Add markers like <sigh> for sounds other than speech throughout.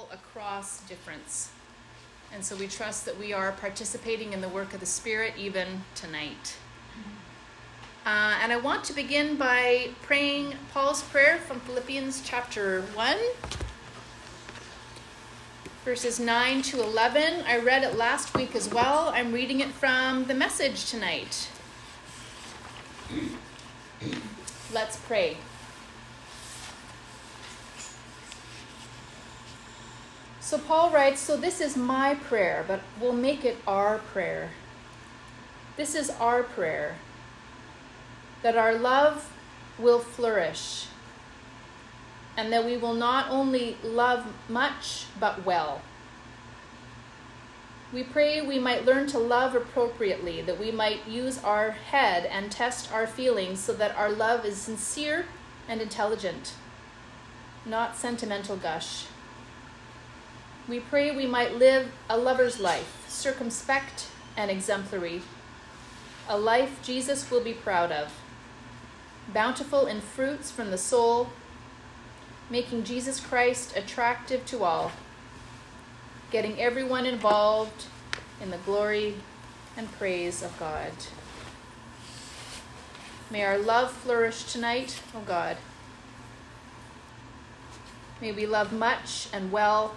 all across difference. And so we trust that we are participating in the work of the Spirit even tonight. Uh, and I want to begin by praying Paul's prayer from Philippians chapter 1, verses 9 to 11. I read it last week as well. I'm reading it from the message tonight. Let's pray. So Paul writes, So this is my prayer, but we'll make it our prayer. This is our prayer that our love will flourish and that we will not only love much, but well. We pray we might learn to love appropriately, that we might use our head and test our feelings so that our love is sincere and intelligent, not sentimental gush. We pray we might live a lover's life, circumspect and exemplary, a life Jesus will be proud of, bountiful in fruits from the soul, making Jesus Christ attractive to all, getting everyone involved in the glory and praise of God. May our love flourish tonight, O oh God. May we love much and well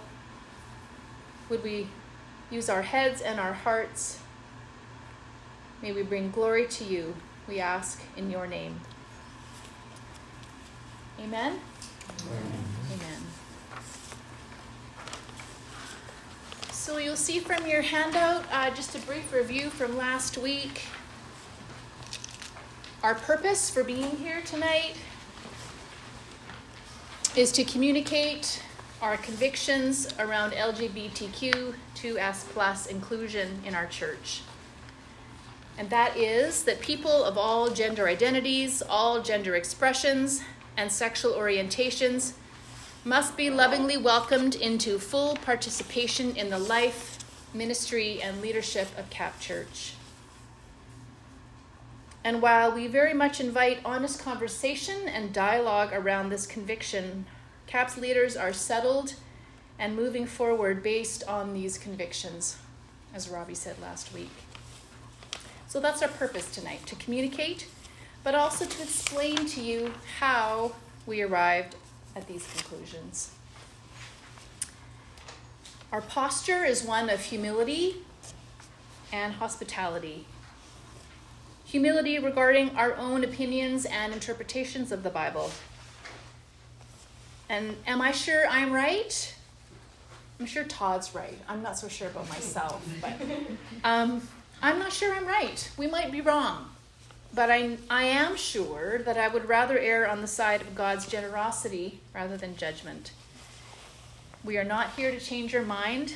would we use our heads and our hearts? May we bring glory to you, we ask in your name. Amen. Amen. Amen. So you'll see from your handout uh, just a brief review from last week. Our purpose for being here tonight is to communicate our convictions around LGBTQ2S plus inclusion in our church. And that is that people of all gender identities, all gender expressions, and sexual orientations must be lovingly welcomed into full participation in the life, ministry, and leadership of CAP Church. And while we very much invite honest conversation and dialogue around this conviction, CAPS leaders are settled and moving forward based on these convictions, as Robbie said last week. So that's our purpose tonight to communicate, but also to explain to you how we arrived at these conclusions. Our posture is one of humility and hospitality. Humility regarding our own opinions and interpretations of the Bible and am I sure I'm right? I'm sure Todd's right. I'm not so sure about myself, but um, I'm not sure I'm right. We might be wrong. But I, I am sure that I would rather err on the side of God's generosity rather than judgment. We are not here to change your mind,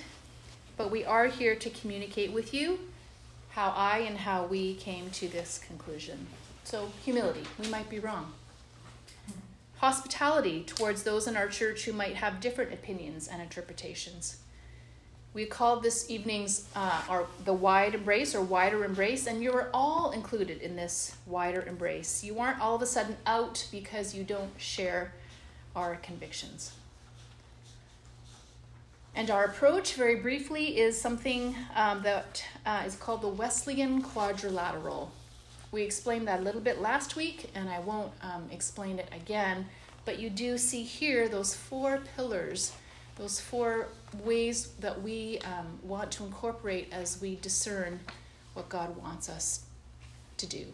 but we are here to communicate with you how I and how we came to this conclusion. So, humility. We might be wrong hospitality towards those in our church who might have different opinions and interpretations. We called this evening's uh, our the wide embrace or wider embrace, and you are all included in this wider embrace. You aren't all of a sudden out because you don't share our convictions. And our approach, very briefly, is something um, that uh, is called the Wesleyan quadrilateral. We explained that a little bit last week, and I won't um, explain it again, but you do see here those four pillars, those four ways that we um, want to incorporate as we discern what God wants us to do.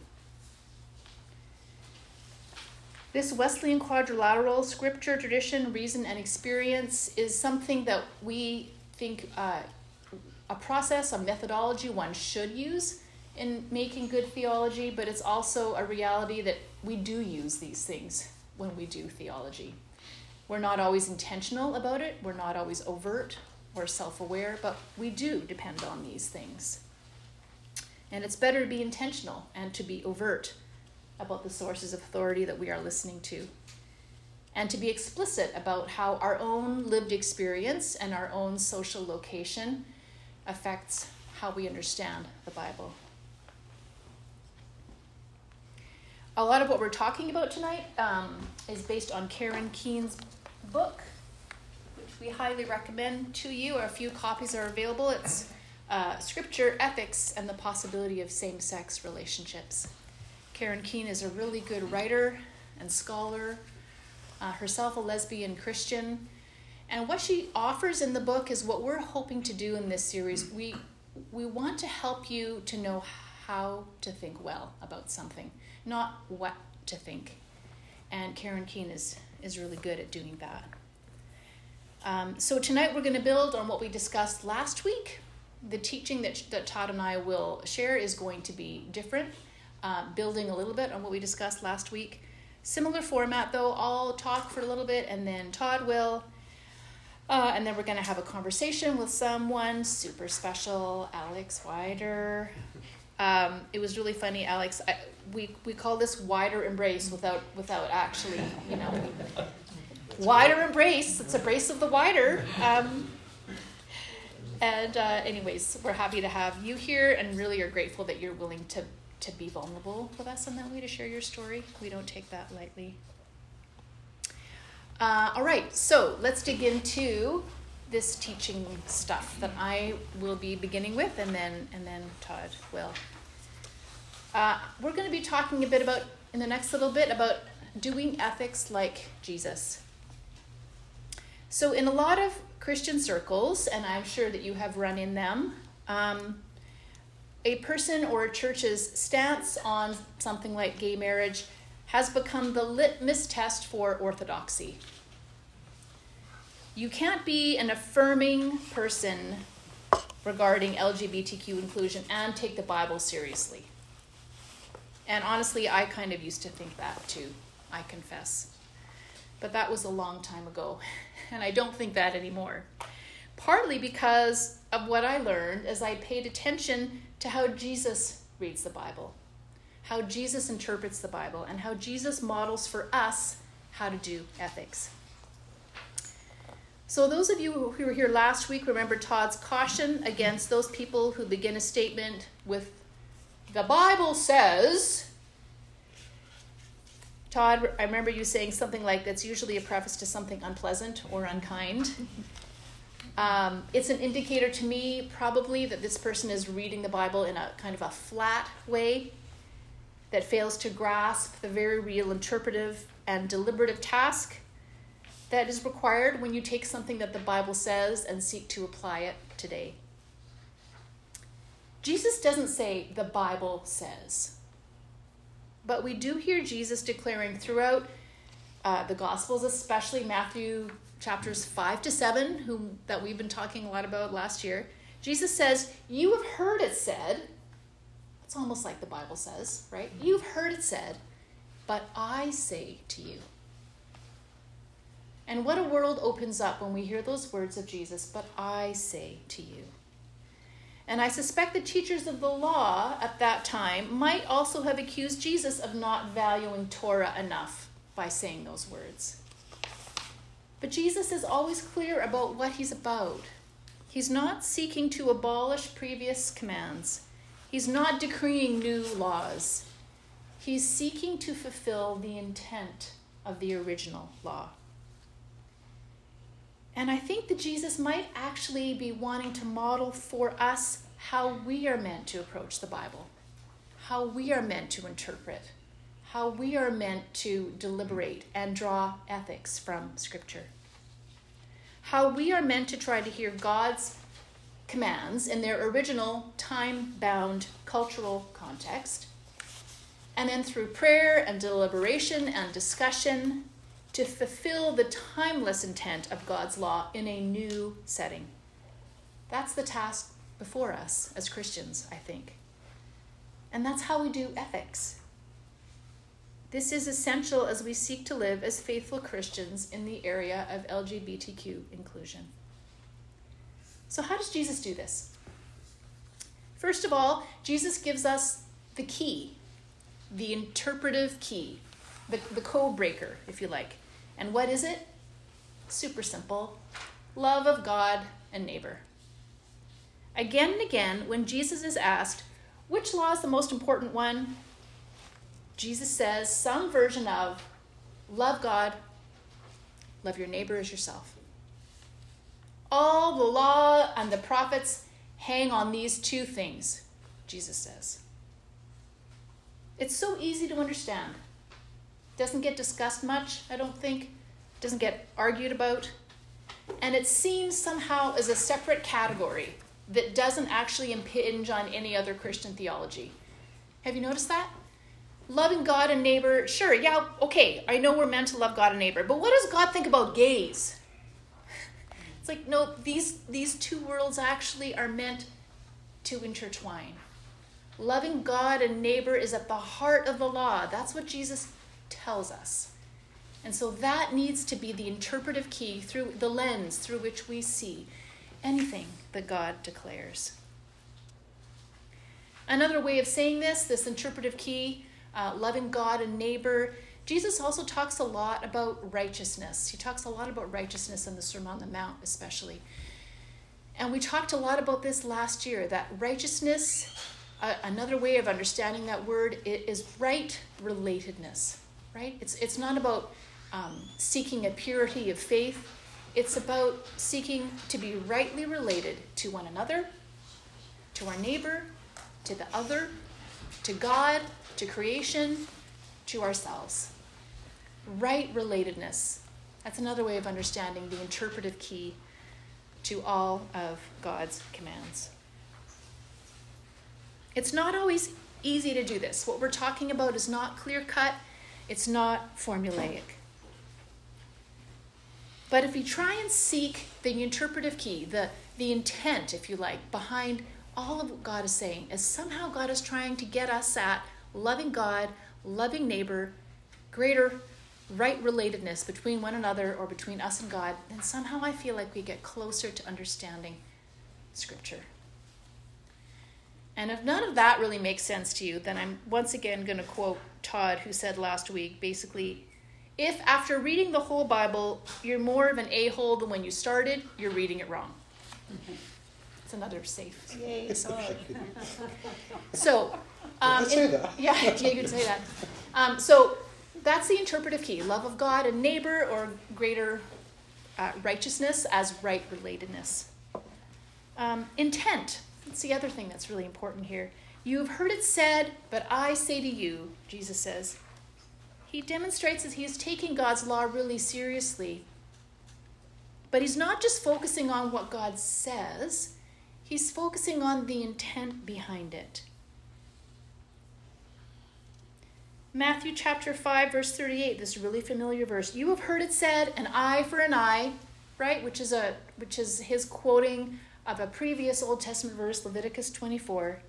This Wesleyan quadrilateral scripture, tradition, reason, and experience is something that we think uh, a process, a methodology one should use in making good theology, but it's also a reality that we do use these things when we do theology. We're not always intentional about it, we're not always overt or self aware, but we do depend on these things. And it's better to be intentional and to be overt about the sources of authority that we are listening to. And to be explicit about how our own lived experience and our own social location affects how we understand the Bible. A lot of what we're talking about tonight um, is based on Karen Keen's book, which we highly recommend to you. A few copies are available. It's uh, Scripture, Ethics, and the Possibility of Same Sex Relationships. Karen Keen is a really good writer and scholar, uh, herself a lesbian Christian. And what she offers in the book is what we're hoping to do in this series. We, we want to help you to know how to think well about something, not what to think. And Karen Keen is, is really good at doing that. Um, so tonight we're going to build on what we discussed last week. The teaching that, that Todd and I will share is going to be different, uh, building a little bit on what we discussed last week. Similar format though, I'll talk for a little bit and then Todd will. Uh, and then we're going to have a conversation with someone super special, Alex Wider. Um, it was really funny, Alex. I, we we call this wider embrace without without actually, you know, wider embrace. It's a brace of the wider. Um, and uh, anyways, we're happy to have you here, and really are grateful that you're willing to to be vulnerable with us in that way to share your story. We don't take that lightly. Uh, all right, so let's dig into this teaching stuff that I will be beginning with, and then and then Todd will. Uh, we're going to be talking a bit about in the next little bit about doing ethics like Jesus. So, in a lot of Christian circles, and I'm sure that you have run in them, um, a person or a church's stance on something like gay marriage has become the litmus test for orthodoxy. You can't be an affirming person regarding LGBTQ inclusion and take the Bible seriously. And honestly, I kind of used to think that too, I confess. But that was a long time ago, <laughs> and I don't think that anymore. Partly because of what I learned as I paid attention to how Jesus reads the Bible, how Jesus interprets the Bible, and how Jesus models for us how to do ethics. So, those of you who were here last week remember Todd's caution against those people who begin a statement with, The Bible says. Todd, I remember you saying something like that's usually a preface to something unpleasant or unkind. <laughs> Um, it's an indicator to me, probably, that this person is reading the Bible in a kind of a flat way that fails to grasp the very real interpretive and deliberative task that is required when you take something that the Bible says and seek to apply it today. Jesus doesn't say, the Bible says. But we do hear Jesus declaring throughout uh, the Gospels, especially Matthew chapters 5 to 7, whom, that we've been talking a lot about last year. Jesus says, You have heard it said. It's almost like the Bible says, right? You've heard it said, but I say to you. And what a world opens up when we hear those words of Jesus, but I say to you. And I suspect the teachers of the law at that time might also have accused Jesus of not valuing Torah enough by saying those words. But Jesus is always clear about what he's about. He's not seeking to abolish previous commands, he's not decreeing new laws. He's seeking to fulfill the intent of the original law. And I think that Jesus might actually be wanting to model for us how we are meant to approach the Bible, how we are meant to interpret, how we are meant to deliberate and draw ethics from Scripture, how we are meant to try to hear God's commands in their original time bound cultural context, and then through prayer and deliberation and discussion to fulfill the timeless intent of God's law in a new setting. That's the task before us as Christians, I think. And that's how we do ethics. This is essential as we seek to live as faithful Christians in the area of LGBTQ inclusion. So, how does Jesus do this? First of all, Jesus gives us the key, the interpretive key, the, the code breaker, if you like. And what is it? Super simple love of God and neighbor. Again and again, when Jesus is asked, which law is the most important one? Jesus says some version of love God, love your neighbor as yourself. All the law and the prophets hang on these two things, Jesus says. It's so easy to understand. Doesn't get discussed much, I don't think. Doesn't get argued about. And it's seen somehow as a separate category that doesn't actually impinge on any other Christian theology. Have you noticed that? Loving God and neighbor, sure, yeah, okay, I know we're meant to love God and neighbor, but what does God think about gays? <laughs> It's like, no, these, these two worlds actually are meant to intertwine. Loving God and neighbor is at the heart of the law. That's what Jesus tells us. And so that needs to be the interpretive key through the lens through which we see anything that God declares. Another way of saying this, this interpretive key, uh, loving God and neighbor, Jesus also talks a lot about righteousness. He talks a lot about righteousness in the Sermon on the Mount, especially. And we talked a lot about this last year that righteousness, uh, another way of understanding that word, is right relatedness, right? It's, it's not about um, seeking a purity of faith, it's about seeking to be rightly related to one another, to our neighbor, to the other, to God, to creation, to ourselves. Right relatedness. That's another way of understanding the interpretive key to all of God's commands. It's not always easy to do this. What we're talking about is not clear cut, it's not formulaic. But if you try and seek the interpretive key, the, the intent, if you like, behind all of what God is saying, is somehow God is trying to get us at loving God, loving neighbor, greater right relatedness between one another or between us and God, then somehow I feel like we get closer to understanding Scripture. And if none of that really makes sense to you, then I'm once again going to quote Todd, who said last week basically, if after reading the whole Bible you're more of an a hole than when you started, you're reading it wrong. It's another safe. Yay, <laughs> so, um, say that. <laughs> yeah, yeah, you could say that. Um, so that's the interpretive key: love of God and neighbor, or greater uh, righteousness as right relatedness. Um, intent. That's the other thing that's really important here. You have heard it said, but I say to you, Jesus says, he demonstrates that he is taking God's law really seriously. But he's not just focusing on what God says, he's focusing on the intent behind it. Matthew chapter 5 verse 38, this really familiar verse. You have heard it said, an eye for an eye, right? Which is a which is his quoting of a previous Old Testament verse, Leviticus 24.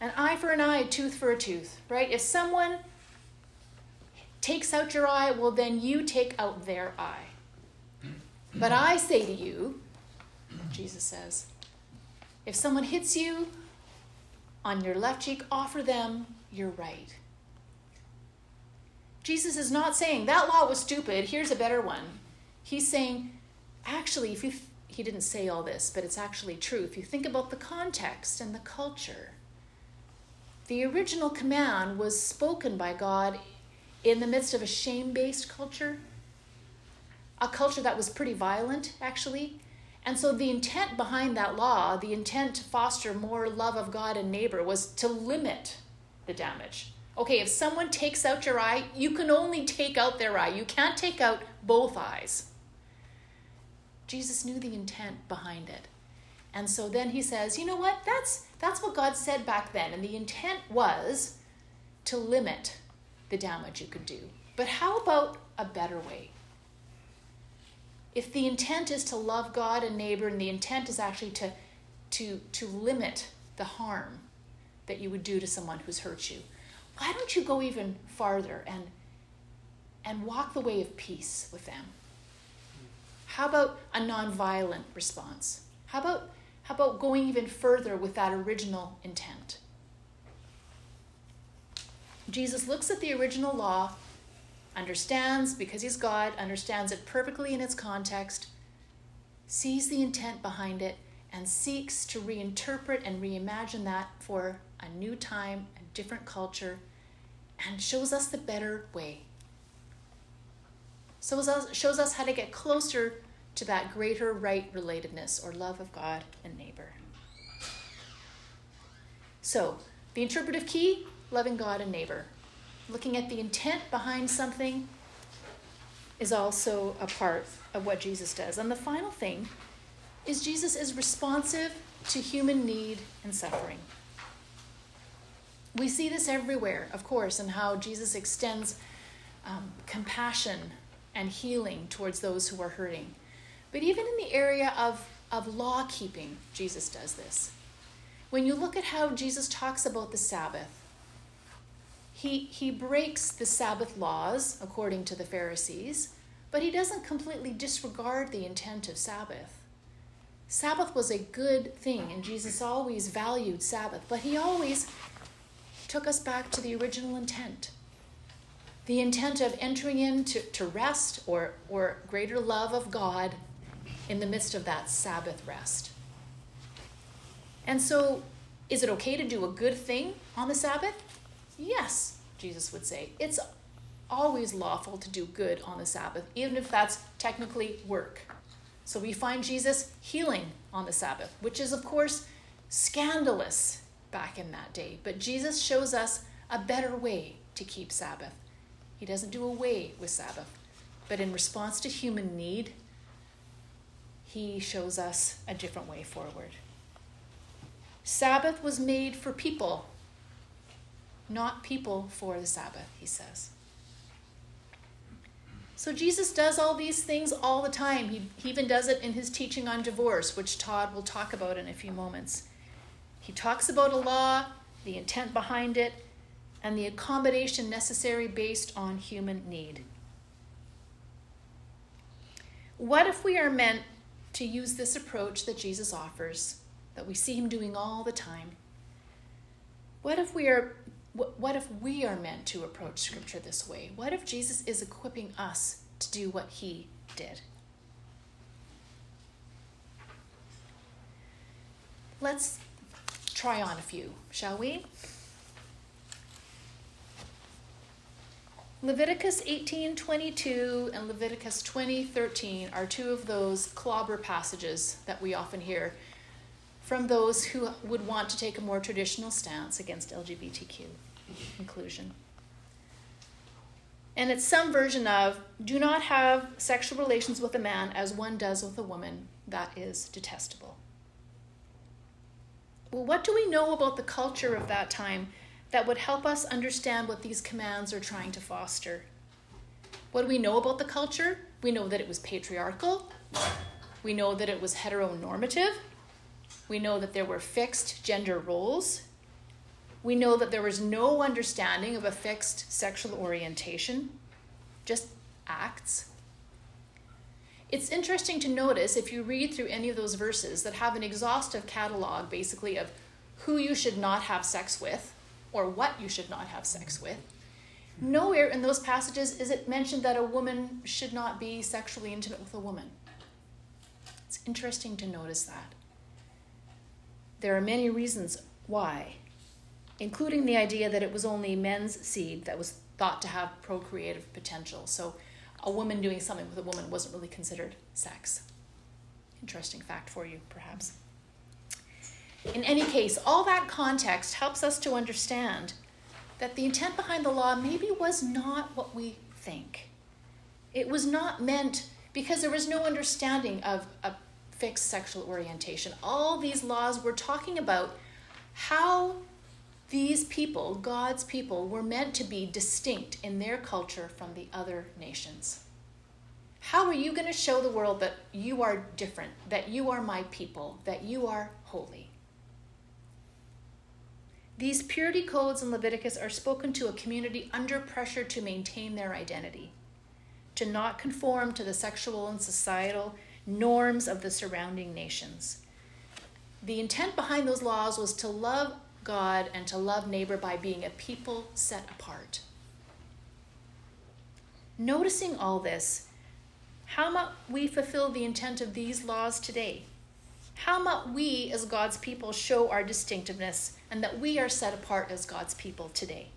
An eye for an eye, a tooth for a tooth, right? If someone takes out your eye, well, then you take out their eye. But I say to you, Jesus says, if someone hits you on your left cheek, offer them your right. Jesus is not saying that law was stupid, here's a better one. He's saying, actually, if you, he didn't say all this, but it's actually true. If you think about the context and the culture, the original command was spoken by God in the midst of a shame based culture, a culture that was pretty violent, actually. And so the intent behind that law, the intent to foster more love of God and neighbor, was to limit the damage. Okay, if someone takes out your eye, you can only take out their eye. You can't take out both eyes. Jesus knew the intent behind it. And so then he says, you know what? That's that's what God said back then. And the intent was to limit the damage you could do. But how about a better way? If the intent is to love God and neighbor, and the intent is actually to, to, to limit the harm that you would do to someone who's hurt you, why don't you go even farther and, and walk the way of peace with them? How about a nonviolent response? How about, how about going even further with that original intent? Jesus looks at the original law, understands, because he's God, understands it perfectly in its context, sees the intent behind it, and seeks to reinterpret and reimagine that for a new time, a different culture, and shows us the better way. Us, shows us how to get closer to that greater right relatedness or love of God and neighbor. So, the interpretive key loving God and neighbor. Looking at the intent behind something is also a part of what Jesus does. And the final thing is Jesus is responsive to human need and suffering. We see this everywhere, of course, in how Jesus extends um, compassion and healing towards those who are hurting. But even in the area of, of law keeping, Jesus does this. When you look at how Jesus talks about the Sabbath, he, he breaks the Sabbath laws according to the Pharisees, but he doesn't completely disregard the intent of Sabbath. Sabbath was a good thing, and Jesus always valued Sabbath, but he always took us back to the original intent the intent of entering into to rest or, or greater love of God in the midst of that Sabbath rest. And so, is it okay to do a good thing on the Sabbath? Yes, Jesus would say. It's always lawful to do good on the Sabbath, even if that's technically work. So we find Jesus healing on the Sabbath, which is, of course, scandalous back in that day. But Jesus shows us a better way to keep Sabbath. He doesn't do away with Sabbath, but in response to human need, he shows us a different way forward. Sabbath was made for people, not people for the Sabbath, he says. So Jesus does all these things all the time. He, he even does it in his teaching on divorce, which Todd will talk about in a few moments. He talks about a law, the intent behind it, and the accommodation necessary based on human need. What if we are meant to use this approach that Jesus offers, that we see him doing all the time? What if we are what if we are meant to approach scripture this way? What if Jesus is equipping us to do what he did? Let's try on a few, shall we? Leviticus 18:22 and Leviticus 20:13 are two of those clobber passages that we often hear from those who would want to take a more traditional stance against LGBTQ inclusion. And it's some version of do not have sexual relations with a man as one does with a woman. That is detestable. Well, what do we know about the culture of that time that would help us understand what these commands are trying to foster. What do we know about the culture? We know that it was patriarchal. We know that it was heteronormative. We know that there were fixed gender roles. We know that there was no understanding of a fixed sexual orientation, just acts. It's interesting to notice if you read through any of those verses that have an exhaustive catalog basically of who you should not have sex with, or what you should not have sex with. Nowhere in those passages is it mentioned that a woman should not be sexually intimate with a woman. It's interesting to notice that. There are many reasons why, including the idea that it was only men's seed that was thought to have procreative potential. So a woman doing something with a woman wasn't really considered sex. Interesting fact for you, perhaps. In any case, all that context helps us to understand that the intent behind the law maybe was not what we think. It was not meant because there was no understanding of a fixed sexual orientation. All these laws were talking about how these people, God's people, were meant to be distinct in their culture from the other nations. How are you going to show the world that you are different, that you are my people, that you are holy? These purity codes in Leviticus are spoken to a community under pressure to maintain their identity, to not conform to the sexual and societal norms of the surrounding nations. The intent behind those laws was to love God and to love neighbor by being a people set apart. Noticing all this, how might we fulfill the intent of these laws today? How might we, as God's people, show our distinctiveness and that we are set apart as God's people today?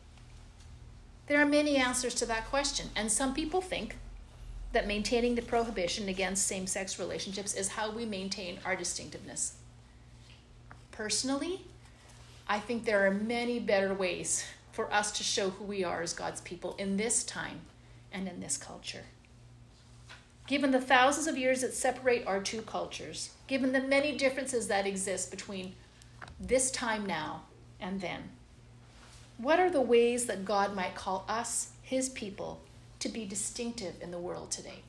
There are many answers to that question, and some people think that maintaining the prohibition against same sex relationships is how we maintain our distinctiveness. Personally, I think there are many better ways for us to show who we are as God's people in this time and in this culture. Given the thousands of years that separate our two cultures, given the many differences that exist between this time now and then, what are the ways that God might call us, his people, to be distinctive in the world today?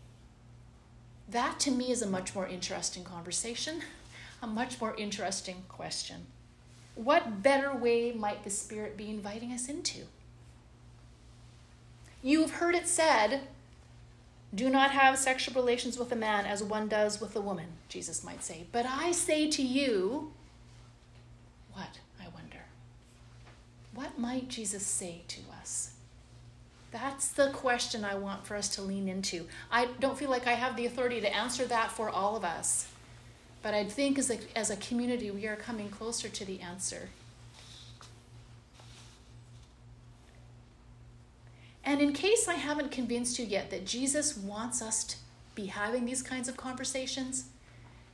That to me is a much more interesting conversation, <laughs> a much more interesting question. What better way might the Spirit be inviting us into? You've heard it said, do not have sexual relations with a man as one does with a woman, Jesus might say. But I say to you, what, I wonder? What might Jesus say to us? That's the question I want for us to lean into. I don't feel like I have the authority to answer that for all of us. But I think as a, as a community, we are coming closer to the answer. And in case I haven't convinced you yet that Jesus wants us to be having these kinds of conversations,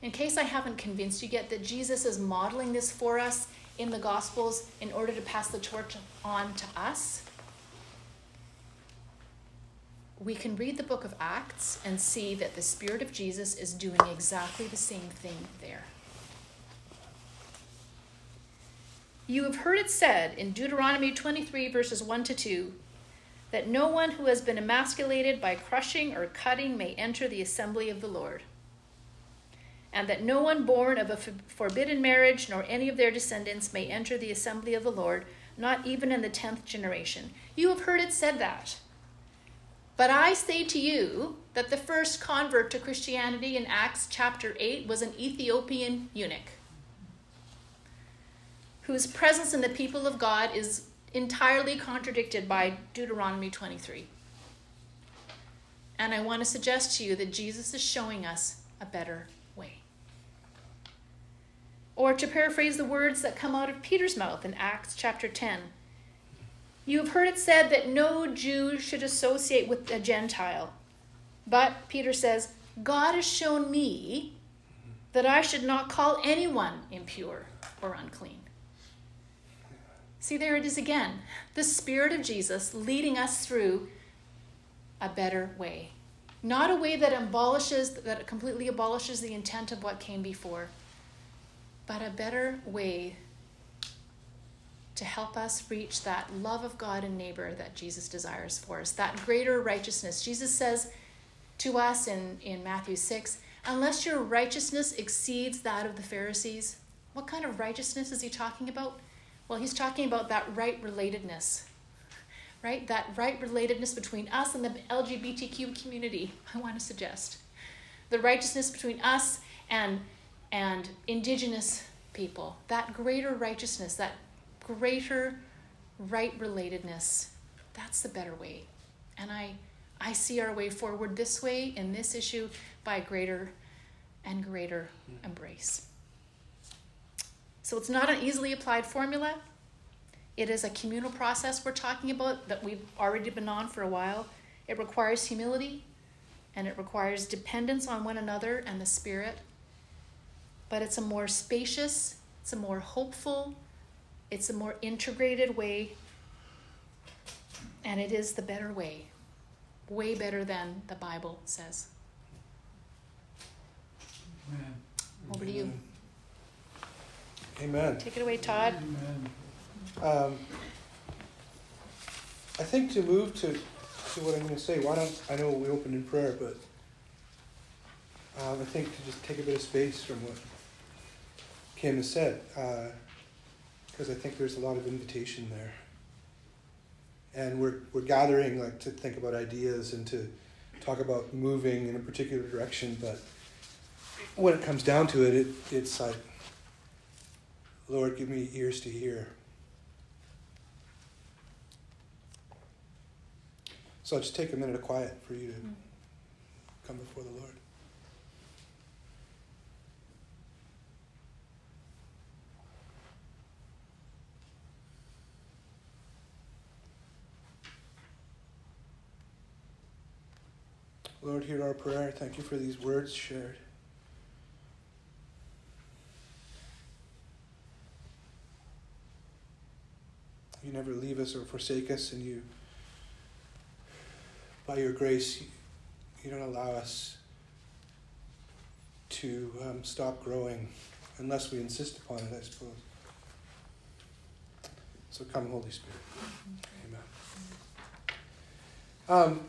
in case I haven't convinced you yet that Jesus is modeling this for us in the Gospels in order to pass the torch on to us, we can read the book of Acts and see that the Spirit of Jesus is doing exactly the same thing there. You have heard it said in Deuteronomy 23, verses 1 to 2, that no one who has been emasculated by crushing or cutting may enter the assembly of the Lord, and that no one born of a forbidden marriage nor any of their descendants may enter the assembly of the Lord, not even in the tenth generation. You have heard it said that. But I say to you that the first convert to Christianity in Acts chapter 8 was an Ethiopian eunuch whose presence in the people of God is entirely contradicted by Deuteronomy 23. And I want to suggest to you that Jesus is showing us a better way. Or to paraphrase the words that come out of Peter's mouth in Acts chapter 10 you have heard it said that no Jew should associate with a Gentile. But, Peter says, God has shown me that I should not call anyone impure or unclean. See, there it is again. The Spirit of Jesus leading us through a better way. Not a way that abolishes, that completely abolishes the intent of what came before, but a better way to help us reach that love of God and neighbor that Jesus desires for us, that greater righteousness. Jesus says to us in, in Matthew 6 unless your righteousness exceeds that of the Pharisees, what kind of righteousness is he talking about? Well, he's talking about that right relatedness, right? That right relatedness between us and the LGBTQ community, I want to suggest. The righteousness between us and, and indigenous people, that greater righteousness, that greater right relatedness. That's the better way. And I, I see our way forward this way in this issue by greater and greater hmm. embrace. So it's not an easily applied formula. It is a communal process we're talking about that we've already been on for a while. It requires humility and it requires dependence on one another and the Spirit. But it's a more spacious, it's a more hopeful, it's a more integrated way, and it is the better way. Way better than the Bible says. Over to you. Amen. Take it away, Todd. Amen. Um, I think to move to, to what I'm going to say, why don't I know we opened in prayer, but um, I think to just take a bit of space from what Kim has said. Uh, because I think there's a lot of invitation there. And we're, we're gathering like to think about ideas and to talk about moving in a particular direction, but when it comes down to it, it it's like, Lord, give me ears to hear. So I'll just take a minute of quiet for you to mm. come before the Lord. Lord, hear our prayer. Thank you for these words shared. You never leave us or forsake us, and you, by your grace, you don't allow us to um, stop growing unless we insist upon it, I suppose. So come, Holy Spirit. Amen. Um,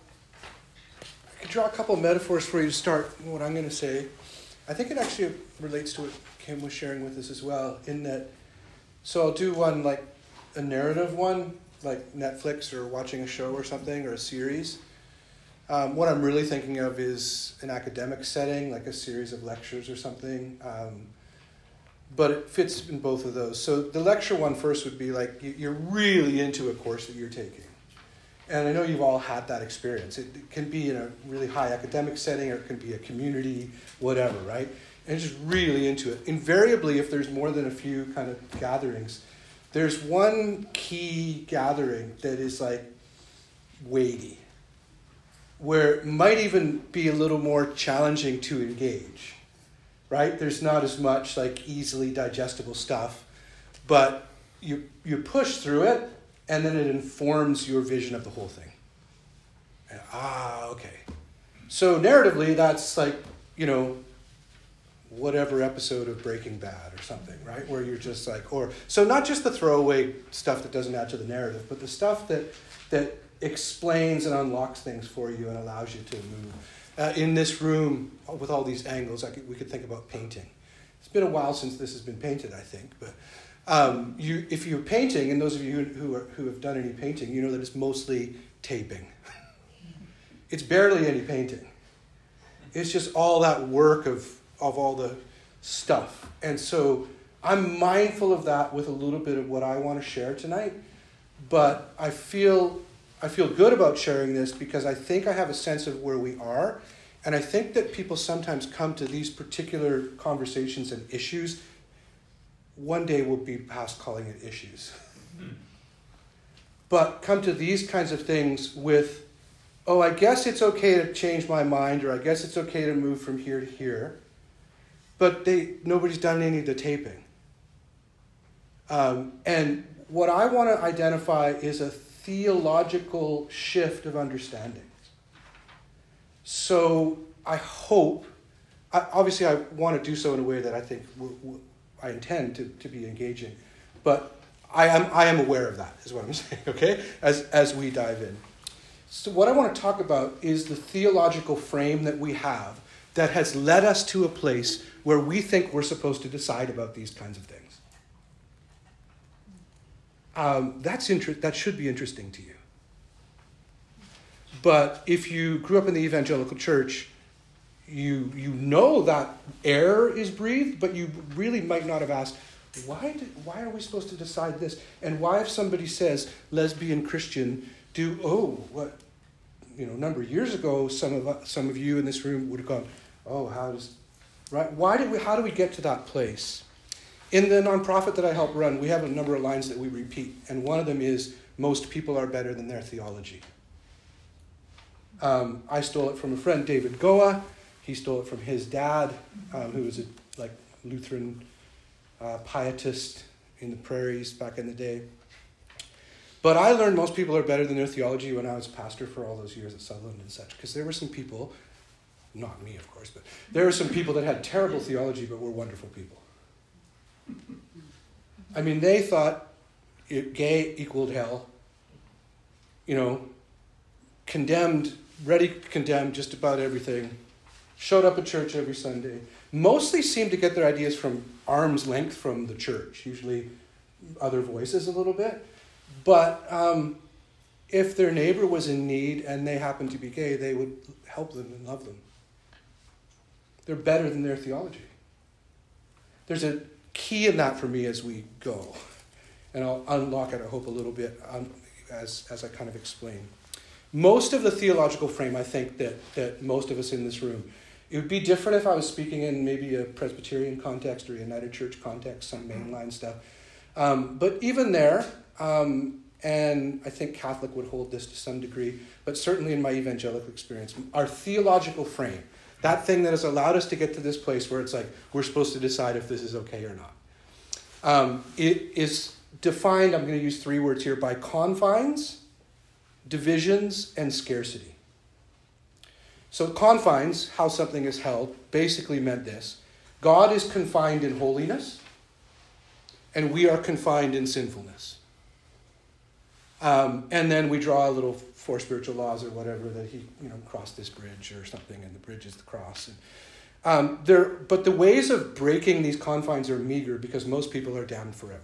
I could draw a couple of metaphors for you to start what I'm going to say. I think it actually relates to what Kim was sharing with us as well, in that, so I'll do one like a narrative one, like Netflix or watching a show or something or a series. Um, what I'm really thinking of is an academic setting, like a series of lectures or something. Um, but it fits in both of those. So the lecture one first would be like you're really into a course that you're taking. And I know you've all had that experience. It can be in a really high academic setting or it can be a community, whatever, right? And just really into it. Invariably, if there's more than a few kind of gatherings, there's one key gathering that is like weighty, where it might even be a little more challenging to engage, right? There's not as much like easily digestible stuff, but you, you push through it and then it informs your vision of the whole thing. And, ah, okay. So narratively, that's like, you know, whatever episode of Breaking Bad or something, right? Where you're just like, or so not just the throwaway stuff that doesn't add to the narrative, but the stuff that that explains and unlocks things for you and allows you to move. Uh, in this room, with all these angles, could, we could think about painting. It's been a while since this has been painted, I think, but um, you, if you're painting, and those of you who, are, who have done any painting, you know that it's mostly taping. <laughs> it's barely any painting. It's just all that work of of all the stuff. And so I'm mindful of that with a little bit of what I want to share tonight. But I feel I feel good about sharing this because I think I have a sense of where we are. And I think that people sometimes come to these particular conversations and issues. One day we'll be past calling it issues. but come to these kinds of things with, oh, I guess it's okay to change my mind, or I guess it's okay to move from here to here but they nobody's done any of the taping. Um, and what I want to identify is a theological shift of understanding. So I hope, I, obviously, I want to do so in a way that I think we're, we're, I intend to, to be engaging, but I am, I am aware of that, is what I'm <laughs> saying, okay, as, as we dive in. So, what I want to talk about is the theological frame that we have that has led us to a place where we think we're supposed to decide about these kinds of things. Um, that's inter- that should be interesting to you. But if you grew up in the evangelical church, you, you know that air is breathed, but you really might not have asked, why, did, why are we supposed to decide this? And why, if somebody says lesbian Christian, do, oh, what, you know, a number of years ago, some of, some of you in this room would have gone, oh, how does Right? Why did we, how do we get to that place? In the nonprofit that I help run, we have a number of lines that we repeat, and one of them is most people are better than their theology. Um, I stole it from a friend, David Goa. He stole it from his dad, um, who was a like Lutheran uh, pietist in the prairies back in the day. But I learned most people are better than their theology when I was pastor for all those years at Sutherland and such, because there were some people not me, of course, but there are some people that had terrible theology but were wonderful people. I mean, they thought it, gay equaled hell, you know, condemned, ready condemned just about everything, showed up at church every Sunday, mostly seemed to get their ideas from arm's length from the church, usually other voices a little bit. But um, if their neighbor was in need and they happened to be gay, they would help them and love them. They're better than their theology. There's a key in that for me as we go. And I'll unlock it, I hope, a little bit um, as, as I kind of explain. Most of the theological frame, I think, that, that most of us in this room, it would be different if I was speaking in maybe a Presbyterian context or a United Church context, some mainline stuff. Um, but even there, um, and I think Catholic would hold this to some degree, but certainly in my evangelical experience, our theological frame, that thing that has allowed us to get to this place where it's like we're supposed to decide if this is okay or not, um, it is defined, I'm going to use three words here, by confines, divisions, and scarcity. So, confines, how something is held, basically meant this God is confined in holiness, and we are confined in sinfulness. Um, and then we draw a little four spiritual laws or whatever that he, you know, crossed this bridge or something, and the bridge is the cross. And, um, there, but the ways of breaking these confines are meager because most people are damned forever.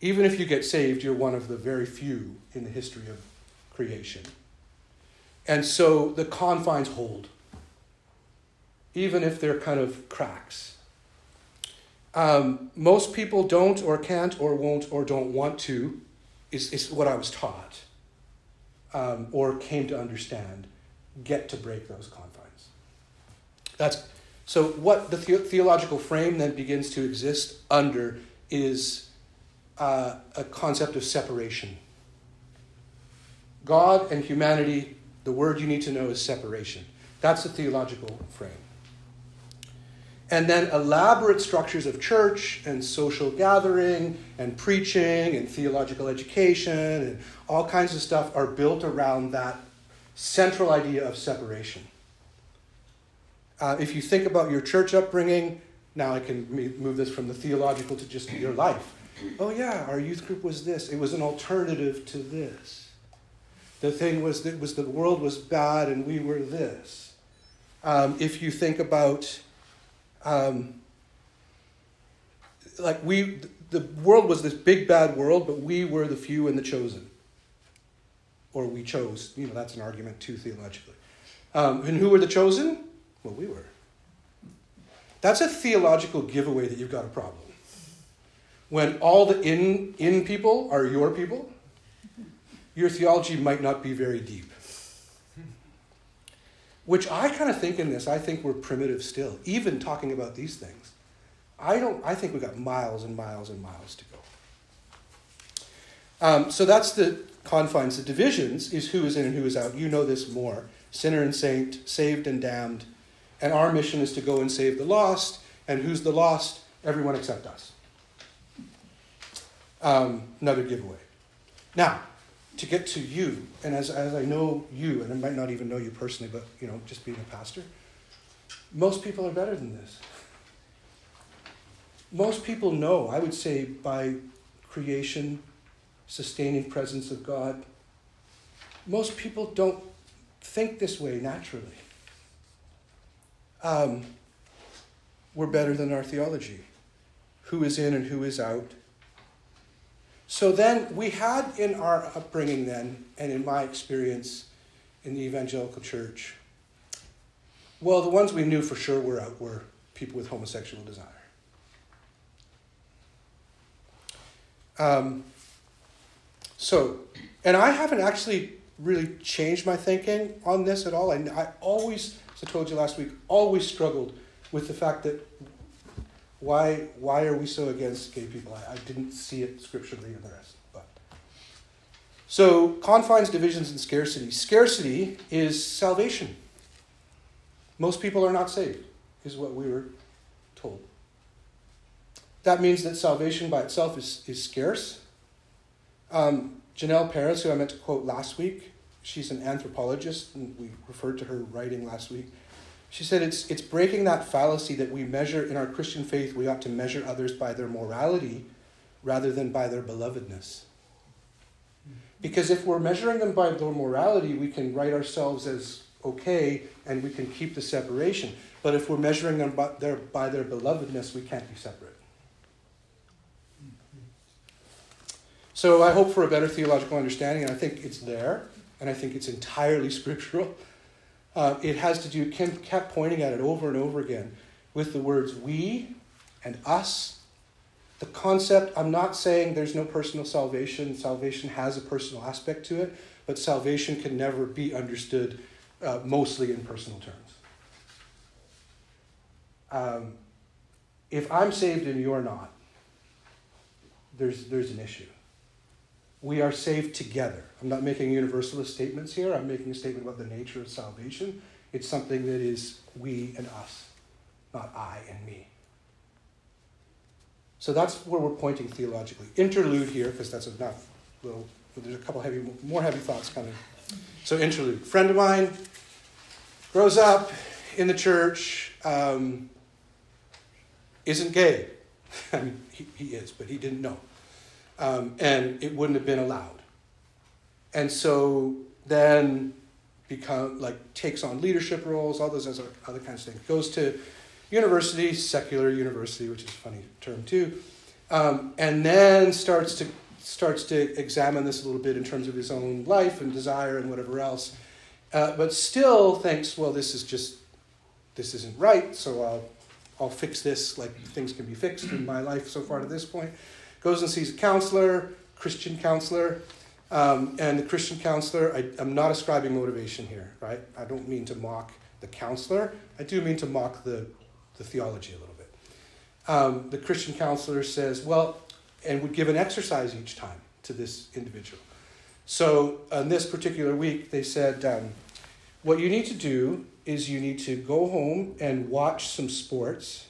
Even if you get saved, you're one of the very few in the history of creation. And so the confines hold, even if they're kind of cracks. Um, most people don't or can't or won't or don't want to, is, is what I was taught um, or came to understand, get to break those confines. That's, so, what the, the- theological frame then begins to exist under is uh, a concept of separation. God and humanity, the word you need to know is separation. That's the theological frame. And then elaborate structures of church and social gathering and preaching and theological education and all kinds of stuff are built around that central idea of separation. Uh, if you think about your church upbringing, now I can move this from the theological to just your life. Oh, yeah, our youth group was this. It was an alternative to this. The thing was that was the world was bad and we were this. Um, if you think about, um, like we, the world was this big bad world, but we were the few and the chosen, or we chose. You know, that's an argument too theologically. Um, and who were the chosen? Well, we were. That's a theological giveaway that you've got a problem. When all the in, in people are your people, your theology might not be very deep. Which I kind of think in this, I think we're primitive still, even talking about these things. I don't I think we've got miles and miles and miles to go. Um, so that's the confines. The divisions is who is in and who is out. You know this more. Sinner and saint, saved and damned, and our mission is to go and save the lost. And who's the lost? Everyone except us. Um, another giveaway. Now, to get to you, and as, as I know you, and I might not even know you personally, but you know, just being a pastor, most people are better than this. Most people know, I would say, by creation, sustaining presence of God. Most people don't think this way naturally um, we're better than our theology. Who is in and who is out. So then we had in our upbringing, then, and in my experience in the evangelical church, well, the ones we knew for sure were out were people with homosexual desire. Um, so, and I haven't actually really changed my thinking on this at all. I, I always as I told you last week, always struggled with the fact that why why are we so against gay people? I, I didn't see it scripturally in the rest. But so confines, divisions, and scarcity. Scarcity is salvation. Most people are not saved, is what we were told. That means that salvation by itself is, is scarce. Um, Jenell Paris, who I meant to quote last week, she's an anthropologist, and we referred to her writing last week. She said it's, it's breaking that fallacy that we measure in our Christian faith, we ought to measure others by their morality rather than by their belovedness. Because if we're measuring them by their morality, we can write ourselves as okay and we can keep the separation. But if we're measuring them by their, by their belovedness, we can't be separate. So I hope for a better theological understanding, and I think it's there and I think it's entirely <laughs> scriptural. Uh, it has to do, Kim kept pointing at it over and over again with the words we and us. The concept, I'm not saying there's no personal salvation. Salvation has a personal aspect to it, but salvation can never be understood uh, mostly in personal terms. Um, if I'm saved and you're not, there's, there's an issue. We are saved together. I'm not making universalist statements here, I'm making a statement about the nature of salvation. It's something that is we and us, not I and me. So that's where we're pointing theologically. Interlude here, because that's enough. There's a couple heavy, more heavy thoughts coming. So interlude. Friend of mine grows up in the church, um, isn't gay. <laughs> I mean, he, he is, but he didn't know um, and it wouldn't have been allowed. And so then become like takes on leadership roles, all those other, other kinds of things. Goes to university, secular university, which is a funny term too, um, and then starts to starts to examine this a little bit in terms of his own life and desire and whatever else, uh, but still thinks, well, this is just this isn't right, so I'll I'll fix this like things can be fixed in my life so far to this point goes and sees a counselor, Christian counselor, um, and the Christian counselor, I, am not ascribing motivation here, right? I don't mean to mock the counselor. I do mean to mock the, the theology a little bit. Um, the Christian counselor says, well, and would give an exercise each time to this individual. So on this particular week, they said, um, what you need to do is you need to go home and watch some sports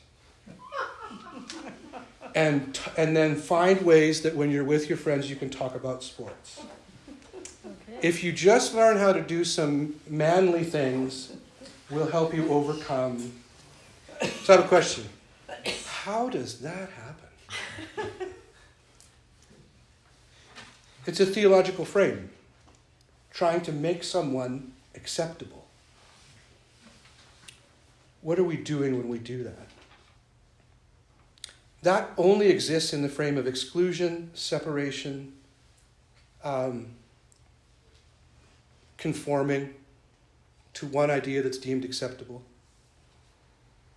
and, and then find ways that when you're with your friends, you can talk about sports. Okay. If you just learn how to do some manly things, will help you overcome. So I have a question. How does that happen? It's a theological frame, trying to make someone acceptable. What are we doing when we do that? That only exists in the frame of exclusion, separation, um, conforming to one idea that's deemed acceptable.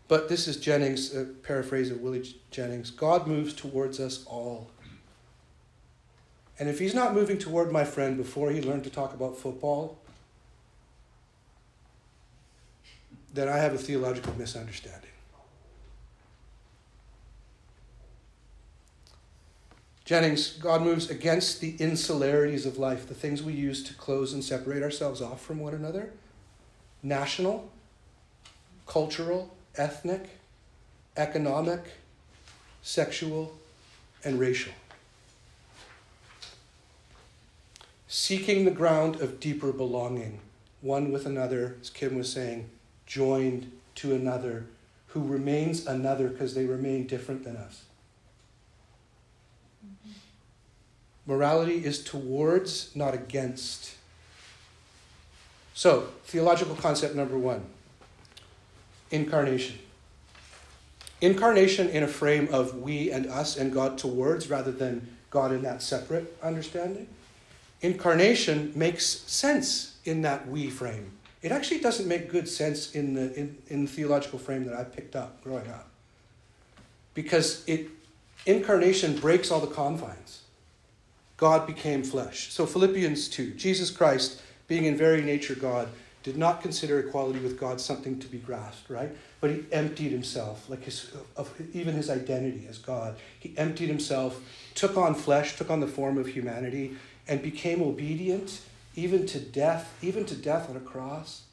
But this is Jennings, a paraphrase of Willie Jennings God moves towards us all. And if he's not moving toward my friend before he learned to talk about football, then I have a theological misunderstanding. Jennings, God moves against the insularities of life, the things we use to close and separate ourselves off from one another national, cultural, ethnic, economic, sexual, and racial. Seeking the ground of deeper belonging, one with another, as Kim was saying, joined to another who remains another because they remain different than us. Mm-hmm. Morality is towards, not against. So, theological concept number one incarnation. Incarnation in a frame of we and us and God towards rather than God in that separate understanding. Incarnation makes sense in that we frame. It actually doesn't make good sense in the, in, in the theological frame that I picked up growing up. Because it incarnation breaks all the confines. God became flesh. So, Philippians 2 Jesus Christ, being in very nature God, did not consider equality with God something to be grasped, right? But he emptied himself, like his, of even his identity as God. He emptied himself, took on flesh, took on the form of humanity, and became obedient even to death, even to death on a cross.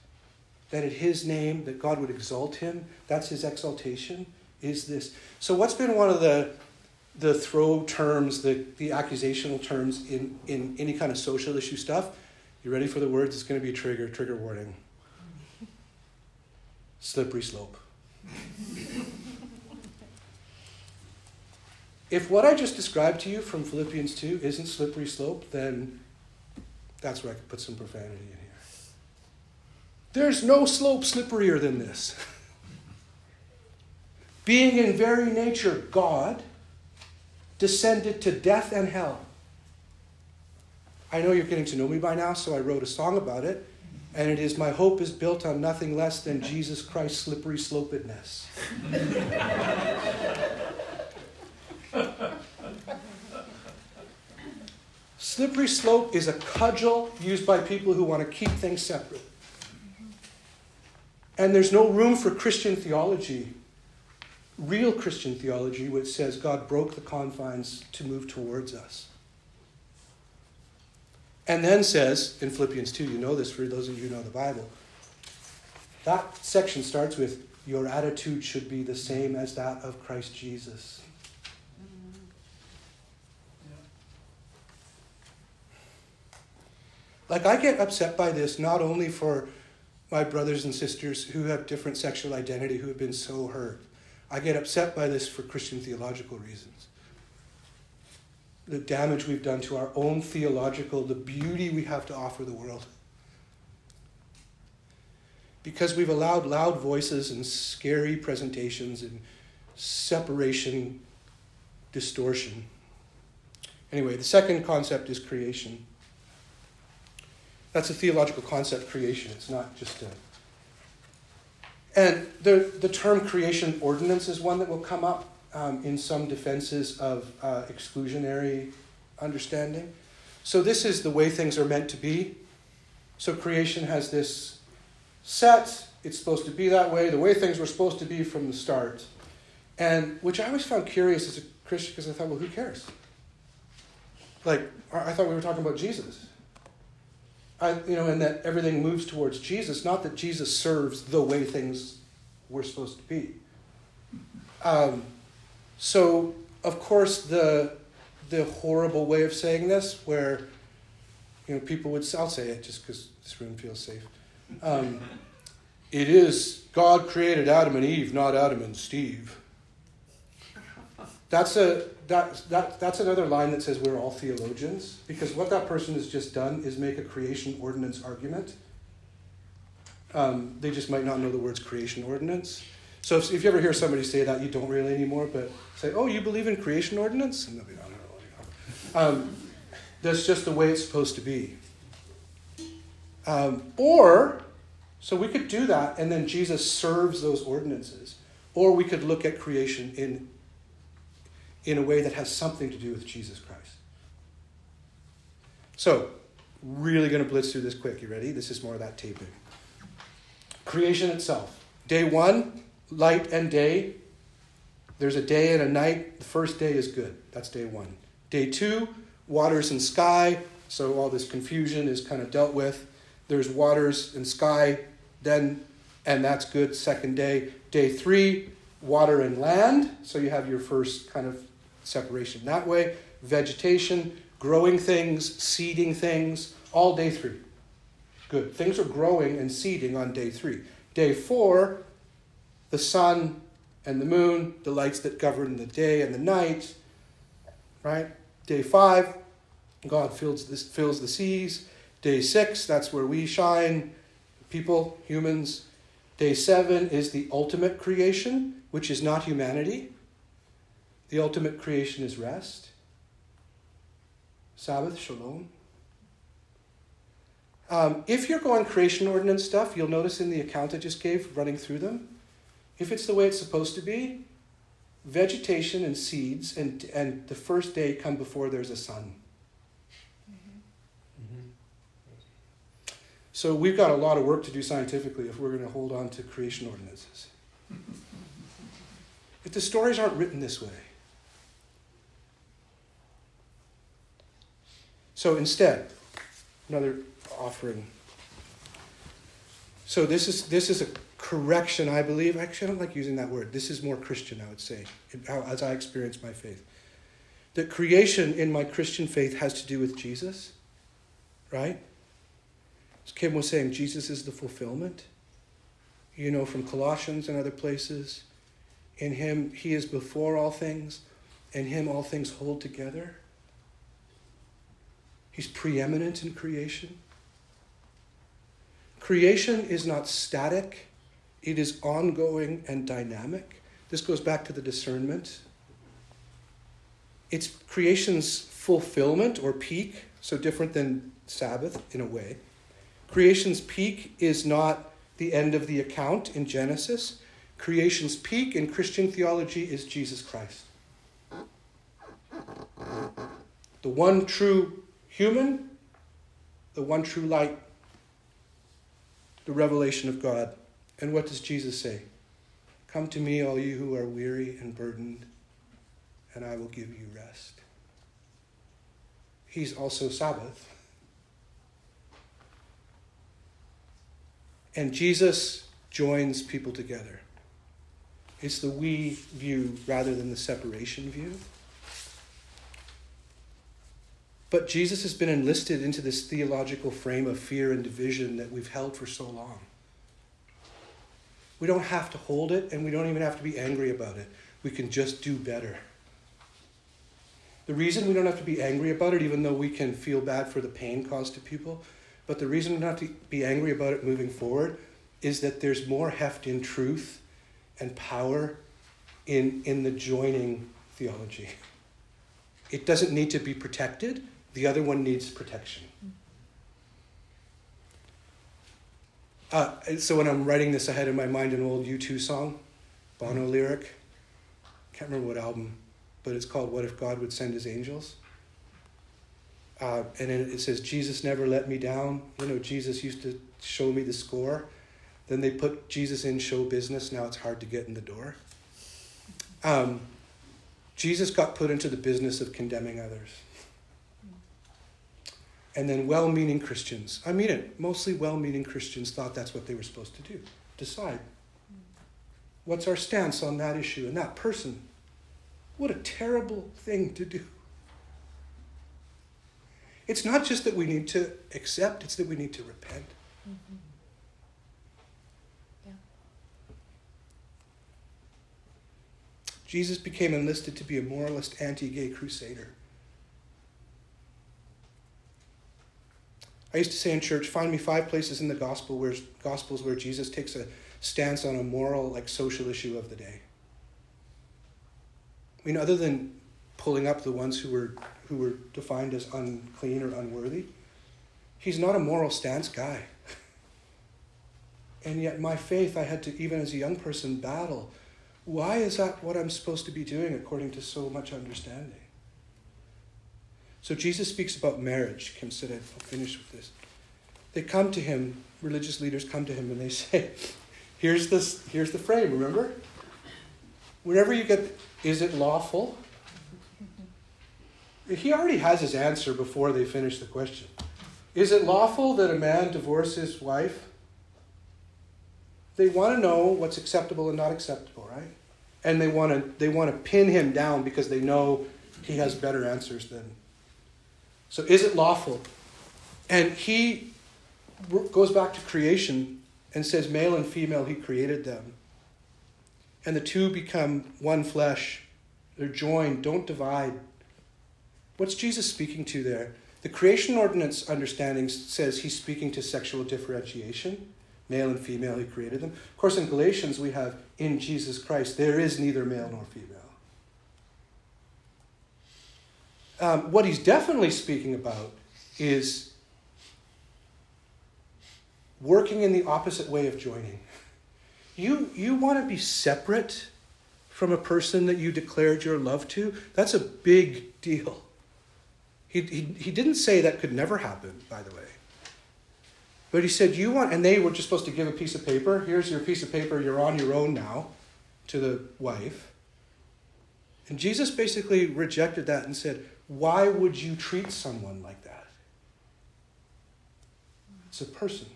That at his name, that God would exalt him. That's his exaltation, is this. So, what's been one of the the throw terms, the, the accusational terms in, in any kind of social issue stuff, you ready for the words? It's going to be trigger, trigger warning. Slippery slope. if what I just described to you from Philippians 2 isn't slippery slope, then that's where I could put some profanity in here. There's no slope slipperier than this. Being in very nature God, descended to death and hell. I know you're getting to know me by now, so I wrote a song about it. And it is My Hope is Built on Nothing Less Than Jesus Christ's Slippery Slopedness. slippery slope is a cudgel used by people who want to keep things separate. And there's no room for Christian theology real Christian theology, which says God broke the confines to move towards us. And then says in Philippians 2, you know this for those of you who know the Bible, that section starts with, Your attitude should be the same as that of Christ Jesus. Like, I get upset by this not only for my brothers and sisters who have different sexual identity who have been so hurt. I get upset by this for Christian theological reasons. The damage we've done to our own theological, the beauty we have to offer the world. Because we've allowed loud voices and scary presentations and separation distortion. Anyway, the second concept is creation. That's a theological concept, creation. It's not just a. And the, the term creation ordinance is one that will come up um, in some defenses of uh, exclusionary understanding. So, this is the way things are meant to be. So, creation has this set, it's supposed to be that way, the way things were supposed to be from the start. And which I always found curious as a Christian because I thought, well, who cares? Like, I thought we were talking about Jesus. I, you know, and that everything moves towards Jesus, not that Jesus serves the way things were supposed to be. Um, so, of course, the the horrible way of saying this, where you know people would, I'll say it just because this room feels safe. Um, it is God created Adam and Eve, not Adam and Steve. That's a that, that, that's another line that says we're all theologians, because what that person has just done is make a creation ordinance argument. Um, they just might not know the words creation ordinance. So if, if, you ever hear somebody say that, you don't really anymore, but say, oh, you believe in creation ordinance? And they'll be. Um, that's just the way it's supposed to be. Um, or, so we could do that, and then Jesus serves those ordinances. Or we could look at creation in in a way that has something to do with Jesus Christ. So, really going to blitz through this quick. You ready? This is more of that taping. Creation itself. Day one, light and day. There's a day and a night. The first day is good. That's day one. Day two, waters and sky. So all this confusion is kind of dealt with. There's waters and sky, then, and that's good. Second day. Day three, water and land. So you have your first kind of separation that way. Vegetation, growing things, seeding things, all day three. Good. Things are growing and seeding on day three. Day four, the sun and the moon, the lights that govern the day and the night. Right? Day five, God fills, this, fills the seas. Day six, that's where we shine, people, humans. Day seven is the ultimate creation, which is not humanity. The ultimate creation is rest. Sabbath, shalom. Um, if you're going creation ordinance stuff, you'll notice in the account I just gave, running through them, if it's the way it's supposed to be, vegetation and seeds and, and the first day come before there's a sun. Mm-hmm. So we've got a lot of work to do scientifically if we're going to hold on to creation ordinances. if the stories aren't written this way, So instead, another offering. So this is this is a correction, I believe. Actually, I don't like using that word. This is more Christian, I would say, as I experience my faith. That creation in my Christian faith has to do with Jesus, right? As Kim was saying, Jesus is the fulfillment. You know, from Colossians and other places. In him, he is before all things. In him, all things hold together. He's preeminent in creation. Creation is not static, it is ongoing and dynamic. This goes back to the discernment. It's creation's fulfillment or peak, so different than Sabbath in a way. Creation's peak is not the end of the account in Genesis. Creation's peak in Christian theology is Jesus Christ. The one true human, the one true light, the revelation of God. And what does Jesus say? Come to me, all you who are weary and burdened, and I will give you rest. He's also Sabbath. And Jesus joins people together. It's the we view rather than the separation view. But Jesus has been enlisted into this theological frame of fear and division that we've held for so long. We don't have to hold it, and we don't even have to be angry about it. We can just do better. The reason we don't have to be angry about it, even though we can feel bad for the pain caused to people, but the reason we don't have to be angry about it moving forward is that there's more heft in truth and power in, in the joining theology. It doesn't need to be protected, the other one needs protection. Uh, so when I'm writing this, I had in my mind an old U2 song, Bono lyric. Can't remember what album, but it's called What If God Would Send His Angels? Uh, and it says, Jesus never let me down. You know, Jesus used to show me the score. Then they put Jesus in show business. Now it's hard to get in the door. Um, Jesus got put into the business of condemning others. And then well meaning Christians, I mean it, mostly well meaning Christians thought that's what they were supposed to do decide. What's our stance on that issue and that person? What a terrible thing to do. It's not just that we need to accept, it's that we need to repent. Mm-hmm. Yeah. Jesus became enlisted to be a moralist, anti gay crusader. I used to say in church, find me five places in the gospel where gospels where Jesus takes a stance on a moral, like social issue of the day. I mean, other than pulling up the ones who were who were defined as unclean or unworthy, he's not a moral stance guy. and yet my faith I had to even as a young person battle. Why is that what I'm supposed to be doing according to so much understanding? So Jesus speaks about marriage. Kim said, I'll finish with this. They come to him, religious leaders come to him, and they <laughs> say, Here's, this, here's the frame, remember? Whenever you get, is it lawful? He already has his answer before they finish the question. Is it lawful that a man divorce his wife? They want to know what's acceptable and not acceptable, right? And they want to they want to pin him down because they know he has better answers than so is it lawful? And he goes back to creation and says, male and female, he created them. And the two become one flesh. They're joined, don't divide. What's Jesus speaking to there? The creation ordinance understanding says he's speaking to sexual differentiation. Male and female, he created them. Of course, in Galatians, we have in Jesus Christ, there is neither male nor female. Um, what he's definitely speaking about is working in the opposite way of joining. You, you want to be separate from a person that you declared your love to? That's a big deal. He, he, he didn't say that could never happen, by the way. But he said, You want, and they were just supposed to give a piece of paper. Here's your piece of paper, you're on your own now, to the wife. And Jesus basically rejected that and said, why would you treat someone like that? It's a person.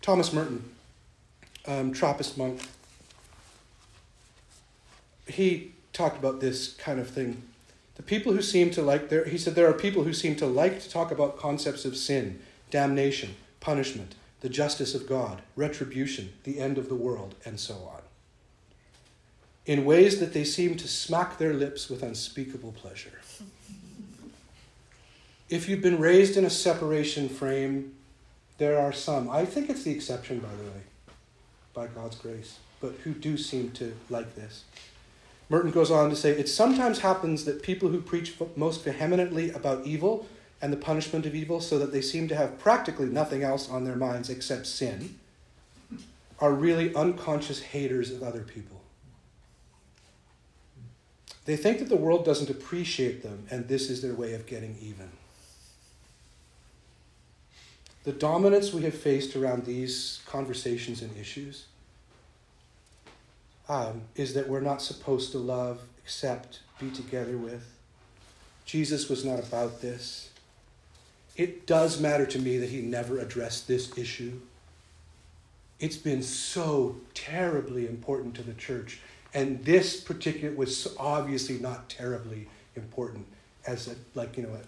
Thomas Merton, um, Trappist monk, he talked about this kind of thing. The people who seem to like there, he said there are people who seem to like to talk about concepts of sin, damnation, punishment, the justice of God, retribution, the end of the world, and so on in ways that they seem to smack their lips with unspeakable pleasure. If you've been raised in a separation frame, there are some, I think it's the exception, by the way, by God's grace, but who do seem to like this. Merton goes on to say, It sometimes happens that people who preach most vehemently about evil and the punishment of evil, so that they seem to have practically nothing else on their minds except sin, are really unconscious haters of other people. They think that the world doesn't appreciate them, and this is their way of getting even. The dominance we have faced around these conversations and issues um, is that we're not supposed to love, accept, be together with. Jesus was not about this. it does matter to me that he never addressed this issue. It's been so terribly important to the church. And this particular was obviously not terribly important as a, like, you know, a,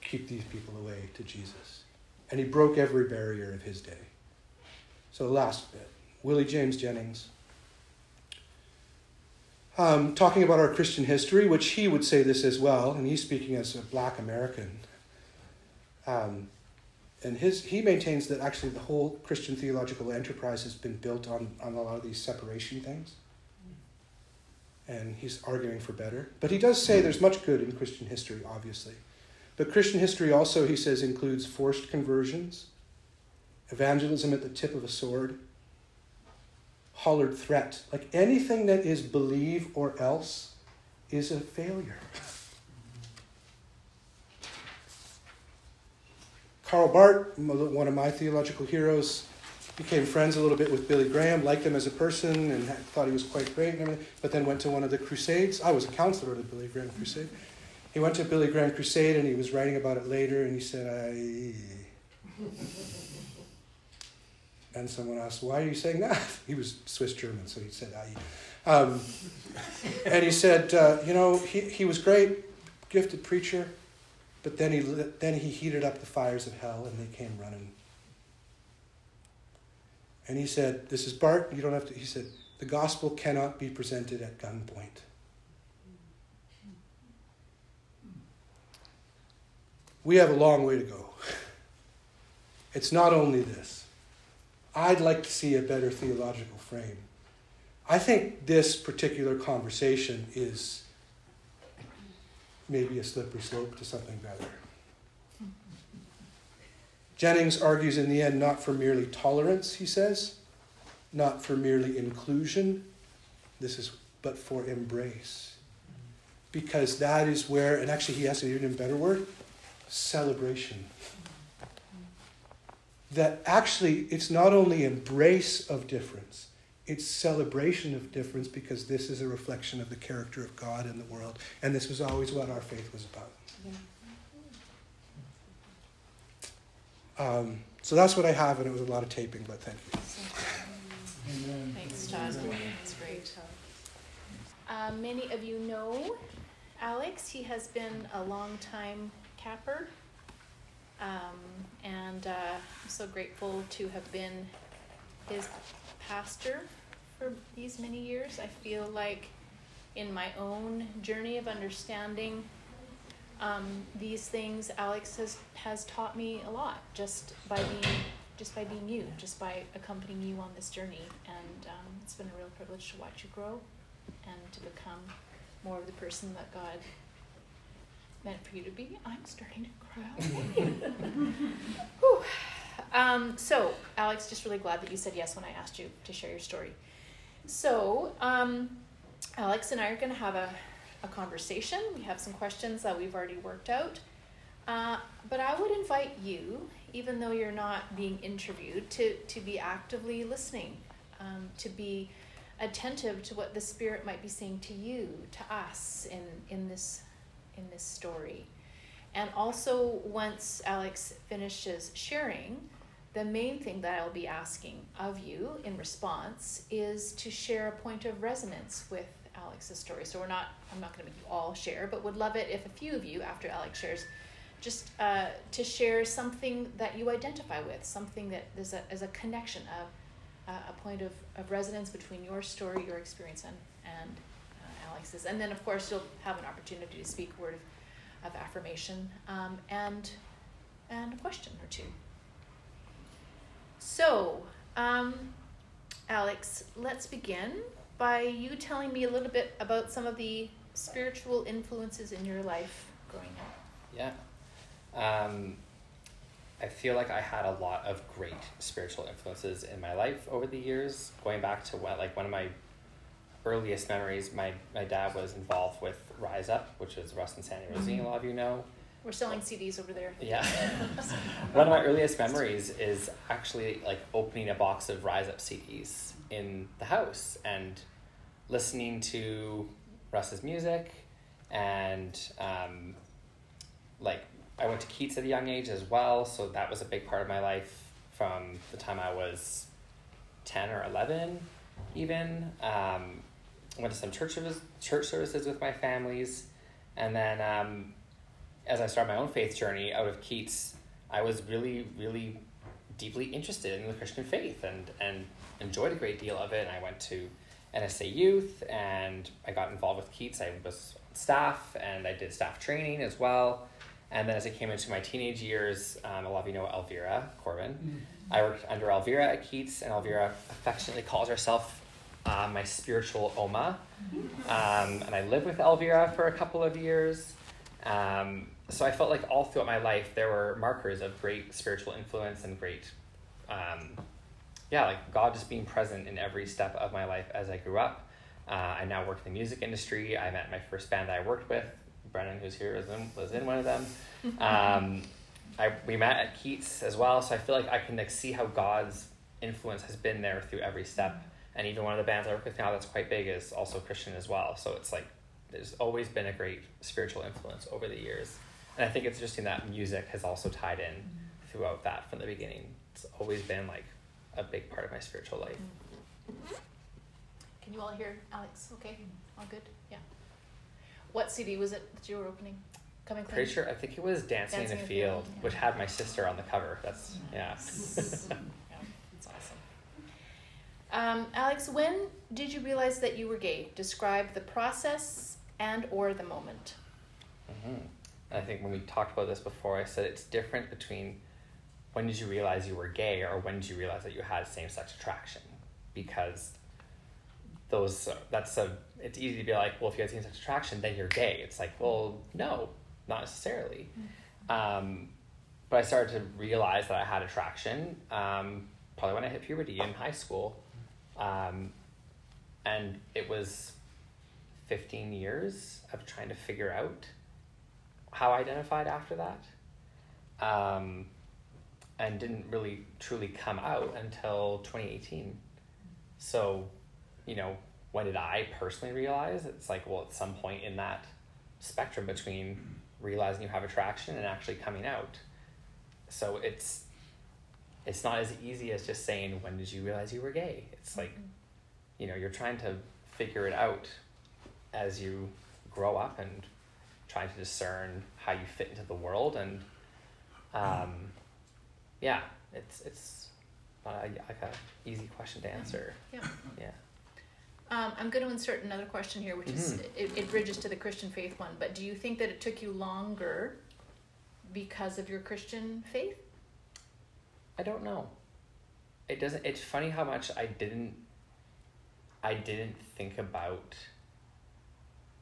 keep these people away to Jesus. And he broke every barrier of his day. So, the last bit Willie James Jennings. Um, talking about our Christian history, which he would say this as well, and he's speaking as a black American. Um, and his, he maintains that actually the whole Christian theological enterprise has been built on, on a lot of these separation things. And he's arguing for better. But he does say there's much good in Christian history, obviously. But Christian history also, he says, includes forced conversions, evangelism at the tip of a sword, hollered threat. Like anything that is believe or else is a failure. Karl Barth, one of my theological heroes, became friends a little bit with Billy Graham, liked him as a person, and thought he was quite great and everything, but then went to one of the crusades. I was a counselor at the Billy Graham crusade. He went to Billy Graham crusade and he was writing about it later, and he said, I. <laughs> And someone asked, Why are you saying that? <laughs> He was Swiss German, so he said, I. Um, <laughs> and he said, uh, You know, he, he was great, gifted preacher, but then he, then he heated up the fires of hell and they came running. And he said, This is Barth, you don't have to. He said, The gospel cannot be presented at gunpoint. We have a long way to go. It's not only this. I'd like to see a better theological frame. I think this particular conversation is maybe a slippery slope to something better. Jennings argues in the end not for merely tolerance, he says, not for merely inclusion, this is but for embrace. Because that is where, and actually he has an even better word, celebration. That actually it's not only embrace of difference, it's celebration of difference because this is a reflection of the character of God in the world. And this was always what our faith was about. Yeah. Um, so that's what I have, and it was a lot of taping, but thank you. Amen. Thanks, Todd. That's great. Uh, many of you know Alex. He has been a long time capper. Um, and uh, I'm so grateful to have been his pastor for these many years. I feel like in my own journey of understanding um, these things, Alex has, has taught me a lot just by being just by being you, just by accompanying you on this journey. And um, it's been a real privilege to watch you grow and to become more of the person that God meant for you to be. I'm starting to cry. <laughs> um, so, Alex, just really glad that you said yes when I asked you to share your story. So, um, Alex and I are going to have a, a conversation. We have some questions that we've already worked out. Uh, but I would invite you, even though you're not being interviewed, to, to be actively listening, um, to be attentive to what the Spirit might be saying to you, to us in, in this in this story. And also, once Alex finishes sharing, the main thing that I'll be asking of you in response is to share a point of resonance with Alex's story. So we're not, I'm not going to make you all share, but would love it if a few of you, after Alex shares, just uh, to share something that you identify with, something that is a, is a connection, of uh, a point of, of resonance between your story, your experience, and, and Alex's. And then, of course, you'll have an opportunity to speak a word of, of affirmation um, and, and a question or two. So, um, Alex, let's begin by you telling me a little bit about some of the spiritual influences in your life growing up. Yeah. Um, I feel like I had a lot of great spiritual influences in my life over the years, going back to what, like one of my earliest memories, my, my dad was involved with Rise Up, which is Russ and Sandy Rosine, mm-hmm. a lot of you know. We're selling CDs over there. Yeah. <laughs> One of my earliest memories is actually like opening a box of Rise Up CDs in the house and listening to Russ's music and um, like I went to Keats at a young age as well, so that was a big part of my life from the time I was 10 or 11, even. Um, went to some church, church services with my families. And then um, as I started my own faith journey out of Keats, I was really, really deeply interested in the Christian faith and, and enjoyed a great deal of it. And I went to NSA Youth and I got involved with Keats. I was staff and I did staff training as well. And then as I came into my teenage years, um, a lot of you know Elvira Corbin. Mm-hmm. I worked under Elvira at Keats, and Elvira affectionately calls herself uh, my spiritual Oma. Um, and I lived with Elvira for a couple of years. Um, so I felt like all throughout my life there were markers of great spiritual influence and great, um, yeah, like God just being present in every step of my life as I grew up. Uh, I now work in the music industry. I met my first band that I worked with. Brennan, who's here, was in, was in one of them. <laughs> Um, I, we met at Keats as well, so I feel like I can like see how God's influence has been there through every step. And even one of the bands I work with now that's quite big is also Christian as well. So it's like there's always been a great spiritual influence over the years. And I think it's interesting that music has also tied in throughout that from the beginning. It's always been like a big part of my spiritual life. Can you all hear Alex? Okay, all good? Yeah. What CD was it that you were opening? Coming clean? Pretty sure, I think it was Dancing, Dancing in the Field, yeah. which had my sister on the cover. That's, yeah. <laughs> yeah, that's awesome. Um, Alex, when did you realize that you were gay? Describe the process and or the moment. Mm-hmm. I think when we talked about this before, I said it's different between when did you realize you were gay or when did you realize that you had same sex attraction? Because those that's a it's easy to be like, well, if you have same sex attraction, then you're gay. It's like, well, no, not necessarily. Mm-hmm. Um, but I started to realize that I had attraction um, probably when I hit puberty in high school, um, and it was fifteen years of trying to figure out how I identified after that. And didn't really truly come out until 2018. So, you know, when did I personally realize? It's like, well, at some point in that spectrum between realizing you have attraction and actually coming out. So it's it's not as easy as just saying when did you realize you were gay. It's like, mm-hmm. you know, you're trying to figure it out as you grow up and trying to discern how you fit into the world and um, yeah it's it's not a, like a easy question to answer yeah yeah um, I'm going to insert another question here, which mm-hmm. is it, it bridges to the Christian faith one. But do you think that it took you longer because of your Christian faith? I don't know. It doesn't. It's funny how much I didn't. I didn't think about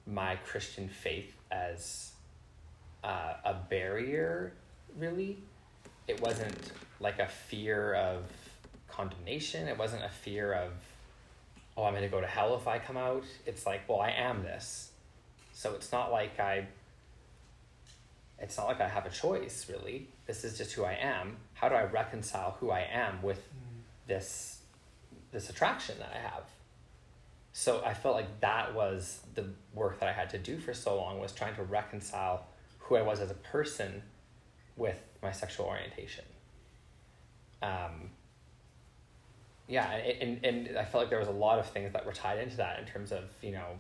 my Christian faith as uh, a barrier, really. It wasn't like a fear of condemnation. It wasn't a fear of, oh, I'm going to go to hell if I come out. It's like, well, I am this. So it's not like I. It's not like I have a choice, really. This is just who I am. How do I reconcile who I am with mm. this this attraction that I have? so I felt like that was the work that I had to do for so long was trying to reconcile who I was as a person with my sexual orientation. Um, yeah, and, and I felt like there was a lot of things that were tied into that in terms of, you know,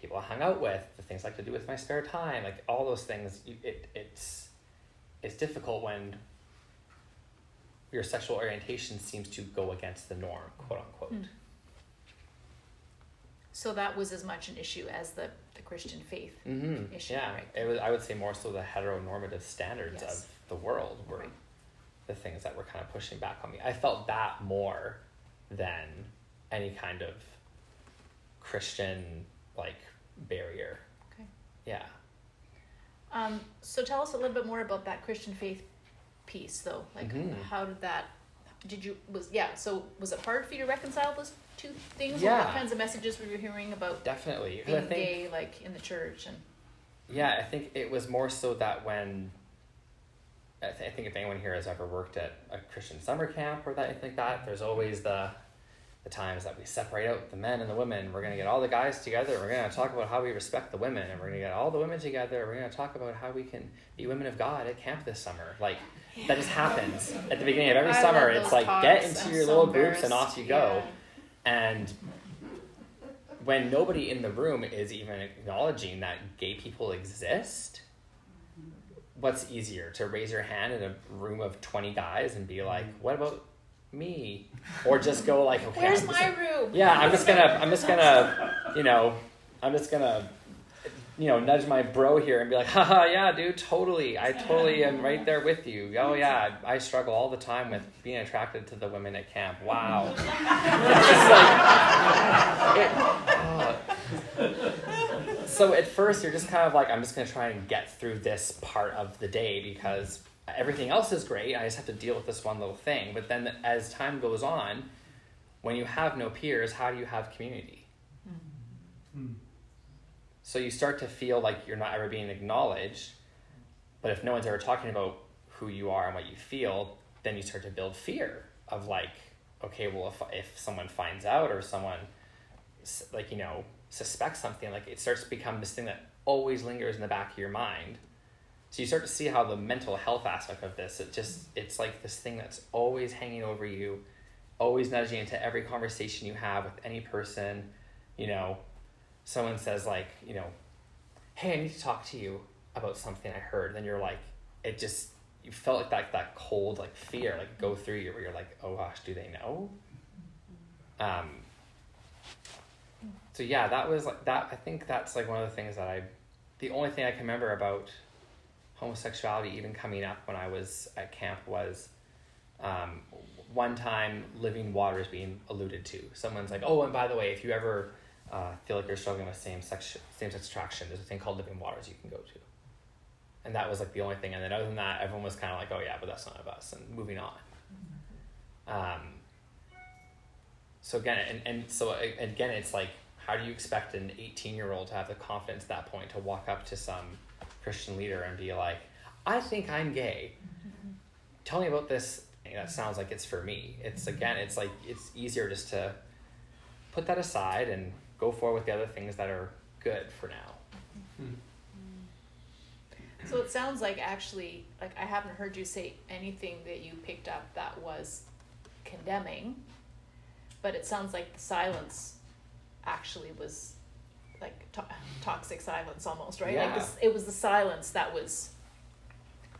people I hung out with, the things I like to do with my spare time, like all those things. It, it's, it's difficult when your sexual orientation seems to go against the norm, quote unquote. Mm. So that was as much an issue as the, the Christian faith mm-hmm. issue, yeah. right? It was, I would say more so the heteronormative standards yes. of the world were right. the things that were kind of pushing back on me. I felt that more than any kind of Christian like barrier. Okay. Yeah. Um, so tell us a little bit more about that Christian faith piece, though. Like, mm-hmm. how did that? Did you was yeah? So was it hard for you to reconcile those two things? Yeah. What kinds of messages were you hearing about definitely being think, gay, like in the church and? Yeah, I think it was more so that when. I, th- I think if anyone here has ever worked at a Christian summer camp or that anything like that, there's always the, the times that we separate out the men and the women. We're gonna get all the guys together. We're gonna talk about how we respect the women, and we're gonna get all the women together. We're gonna talk about how we can be women of God at camp this summer. Like yeah. that just happens at the beginning of every I summer. It's like talks. get into I'm your so little groups and off you go. Yeah. And when nobody in the room is even acknowledging that gay people exist, what's easier to raise your hand in a room of 20 guys and be like, what about me? Or just go like okay Where's I'm my room? yeah i'm just gonna i'm just gonna you know i'm just gonna you know nudge my bro here and be like haha yeah dude totally. I totally am right there with you. Oh yeah i struggle all the time with being attracted to the women at camp. Wow. <laughs> It's just like it, uh, so at first you're just kind of like i'm just gonna try and get through this part of the day because everything else is great. I just have to deal with this one little thing. But then as time goes on, when you have no peers, how do you have community? Mm-hmm. So you start to feel like you're not ever being acknowledged. But if no one's ever talking about who you are and what you feel, then you start to build fear of like, okay, well, if, if someone finds out or someone, like, you know, suspects something, like it starts to become this thing that always lingers in the back of your mind. So you start to see how the mental health aspect of this it just it's like this thing that's always hanging over you always nudging into every conversation you have with any person. You know someone says like you know hey i need to talk to you about something i heard. Then you're like it just you felt like that that cold like fear like go through you where you're like oh gosh do they know? Um so yeah that was like that i think that's like one of the things that i the only thing i can remember about homosexuality even coming up when I was at camp was um, one time living waters being alluded to. Someone's like, oh, and by the way, if you ever uh, feel like you're struggling with same sex same sex attraction, there's a thing called living waters you can go to. And that was like the only thing. And then other than that, everyone was kind of like, oh yeah, but that's none of us, and moving on. Um, so again, and, and so again, it's like, how do you expect an 18 year old to have the confidence at that point to walk up to some Christian leader and be like, I think I'm gay. Mm-hmm. Tell me about this. That sounds like it's for me. It's again, it's like it's easier just to put that aside and go forward with the other things that are good for now. Mm-hmm. So it sounds like actually, like I haven't heard you say anything that you picked up that was condemning, but it sounds like the silence actually was like to- toxic silence almost, right? Yeah. Like this, it was the silence that was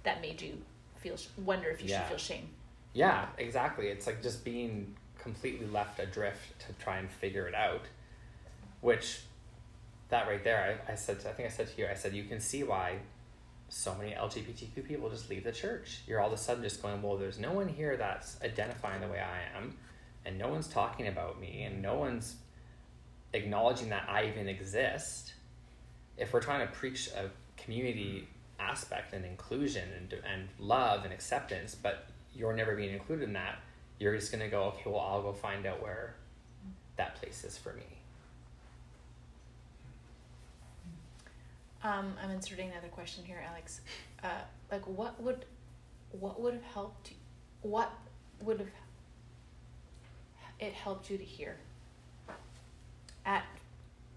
that made you feel sh- wonder if you Yeah. should feel shame. Yeah, exactly. It's like just being completely left adrift to try and figure it out. Which, that right there, I, I said, to, I think I said to you, I said, you can see why so many LGBTQ people just leave the church. You're all of a sudden just going, well, there's no one here that's identifying the way I am, and no one's talking about me, and no one's acknowledging that I even exist. If we're trying to preach a community aspect and inclusion and, and love and acceptance, but you're never being included in that, you're just going to go, okay, well, I'll go find out where that place is for me. Um, I'm inserting another question here, Alex. Uh, like, what would, what would have helped? You, what would have it helped you to hear at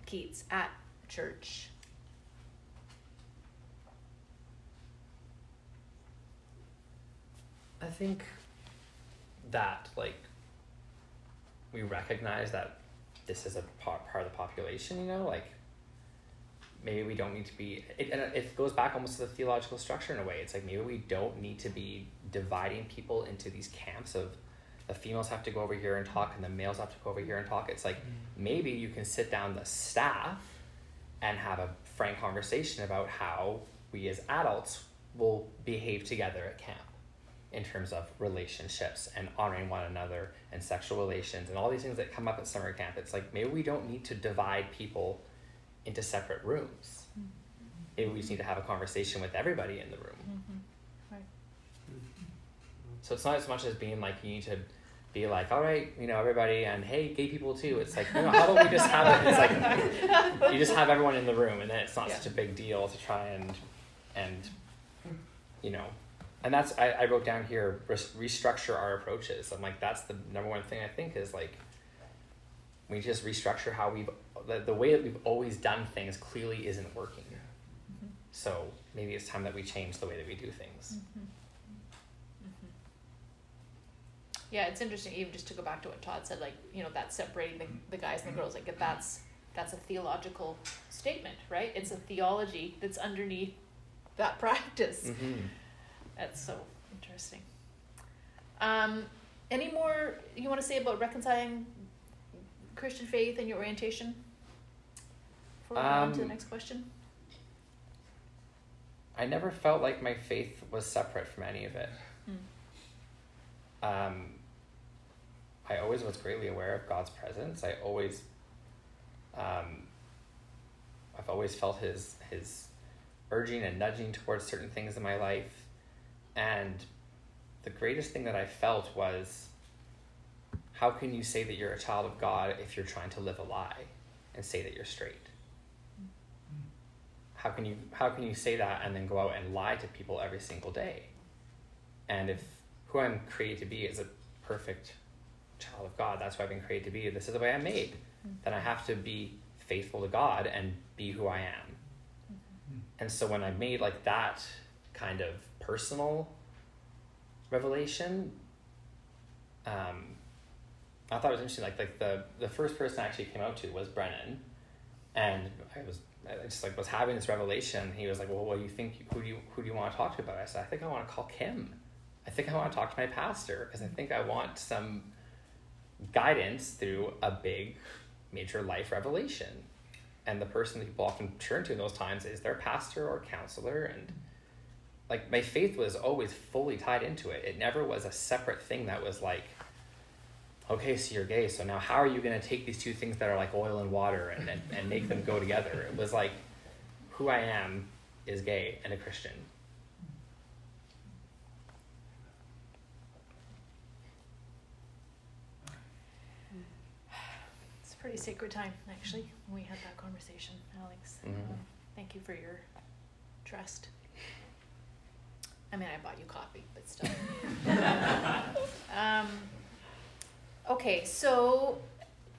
Keats at church? I think that like we recognize that this is a part, part of the population, you know, like maybe we don't need to be it, and it goes back almost to the theological structure in a way. It's like maybe we don't need to be dividing people into these camps of the females have to go over here and talk and the males have to go over here and talk. It's like maybe you can sit down the staff and have a frank conversation about how we as adults will behave together at camp in terms of relationships and honoring one another and sexual relations and all these things that come up at summer camp. It's like maybe we don't need to divide people into separate rooms. Mm-hmm. Maybe we just need to have a conversation with everybody in the room. Mm-hmm. So it's not as much as being like you need to be like, all right, you know, everybody, and hey, gay people too. It's like, you know, how about we just have it? It's like <laughs> you just have everyone in the room, and then it's not Yeah. such a big deal to try and and you know, and that's I, I wrote down here restructure our approaches. I'm like, that's the number one thing I think is like we just restructure how we've the, the way that we've always done things clearly isn't working. Mhm. So maybe it's time that we change the way that we do things. Mhm. Yeah, it's interesting. Even just to go back to what Todd said, like you know, that separating the, the guys and the girls, like that's that's a theological statement, right? It's a theology that's underneath that <laughs> practice. Mm-hmm. That's so interesting. Um, any more you want to say about reconciling Christian faith and your orientation? Before we go on to the Um, next question. I never felt like my faith was separate from any of it. Mm. Um, I always was greatly aware of God's presence. I always, um, I've always felt His His urging and nudging towards certain things in my life, and the greatest thing that I felt was, how can you say that you're a child of God if you're trying to live a lie, and say that you're straight? How can you how can you say that and then go out and lie to people every single day? And if who I'm created to be is a perfect child of God, that's who I've been created to be. This is the way I'm made. Mm. Then I have to be faithful to God and be who I am. And so when I made like that kind of personal revelation, um, I thought it was interesting. Like like the the first person I actually came out to was Brennan, and I was I just like was having this revelation. He was like, "Well, what do you think? Who do you who do you want to talk to about?" it? I said, "I think I want to call Kim. I think I want to talk to my pastor because I think I want some guidance through a big, major life revelation." And the person that people often turn to in those times is their pastor or counselor, and like my faith was always fully tied into it. It never was a separate thing that was like okay, so you're gay, so now how are you going to take these two things that are like oil and water and, and, and make them go together? It was like, who I am is gay and a Christian. Pretty sacred time, actually, when we had that conversation, Alex. Mhm. Um, thank you for your trust. I mean, I bought you coffee, but still. <laughs> um, okay, so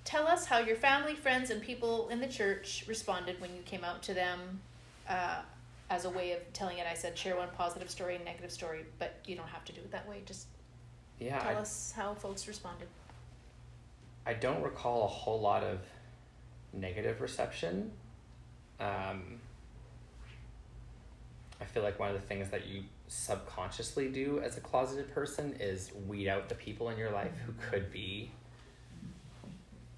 tell us how your family, friends, and people in the church responded when you came out to them. Uh, as a way of telling it, I said share one positive story and negative story, but you don't have to do it that way. Just Yeah, tell I, us how folks responded. I don't recall a whole lot of negative reception. Um, I feel like one of the things that you subconsciously do as a closeted person is weed out the people in your life who could be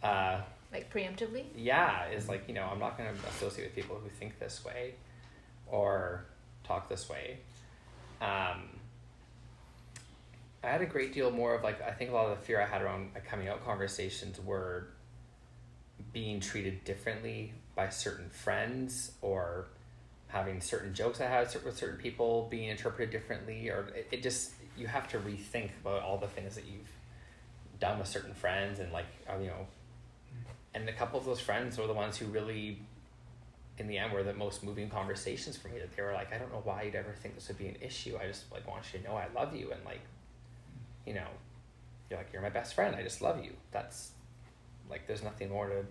uh, Like preemptively? yeah is like you know i'm not going to associate with people who think this way or talk this way um, i had a great deal more of like i think a lot of the fear i had around coming out conversations were being treated differently by certain friends or having certain jokes i had with certain people being interpreted differently or it, it just you have to rethink about all the things that you've done with certain friends and like uh, you know and a couple of those friends were the ones who really in the end were the most moving conversations for me that they were like i don't know why you'd ever think this would be an issue. I just like want you to know i love you and like you know you're like you're my best friend i just love you. That's like there's nothing more to,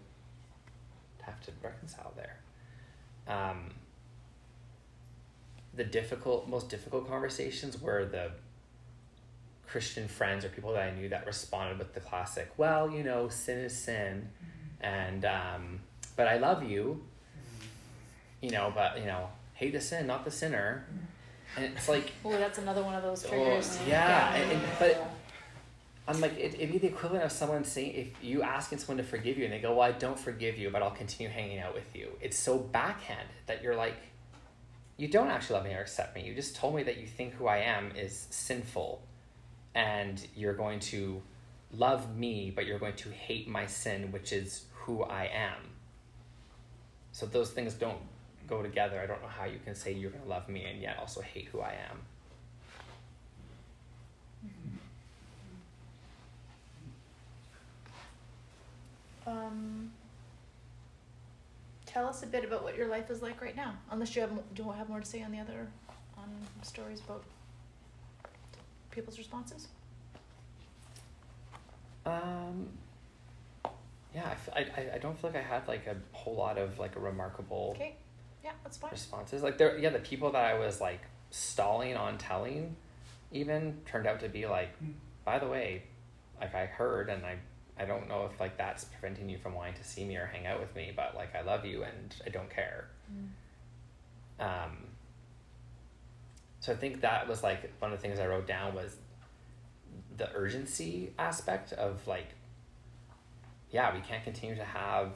to have to reconcile there. Um, the difficult most difficult conversations were the christian friends or people that i knew that responded with the classic well you know sin is sin and um, but I love you, you know, but you know, hate the sin, not the sinner, and it's like, Oh, that's another one of those oh, triggers. yeah, and, and, but I'm like, it, it'd be the equivalent of someone saying, if you asking someone to forgive you, and they go, well, I don't forgive you, but I'll continue hanging out with you. It's so backhanded that you're like, you don't actually love me or accept me. You just told me that you think who I am is sinful, and you're going to love me, but you're going to hate my sin, which is who I am. So those things don't go together. I don't know how you can say you're going to love me and yet also hate who I am. Um, tell us a bit about what your life is like right now. Unless you have, do you have more to say on the other, on stories about people's responses? Um, yeah, I, I, I- I don't feel like I had like a whole lot of like a remarkable Okay. Yeah, that's fine. responses. Like there, yeah, the people that I was like stalling on telling, even turned out to be like, Hmm. by the way, like I heard, and I, I don't know if like that's preventing you from wanting to see me or hang out with me, but like I love you and I don't care. Mm. Um, so I think that was like one of the things I wrote down was the urgency aspect of like, yeah, we can't continue to have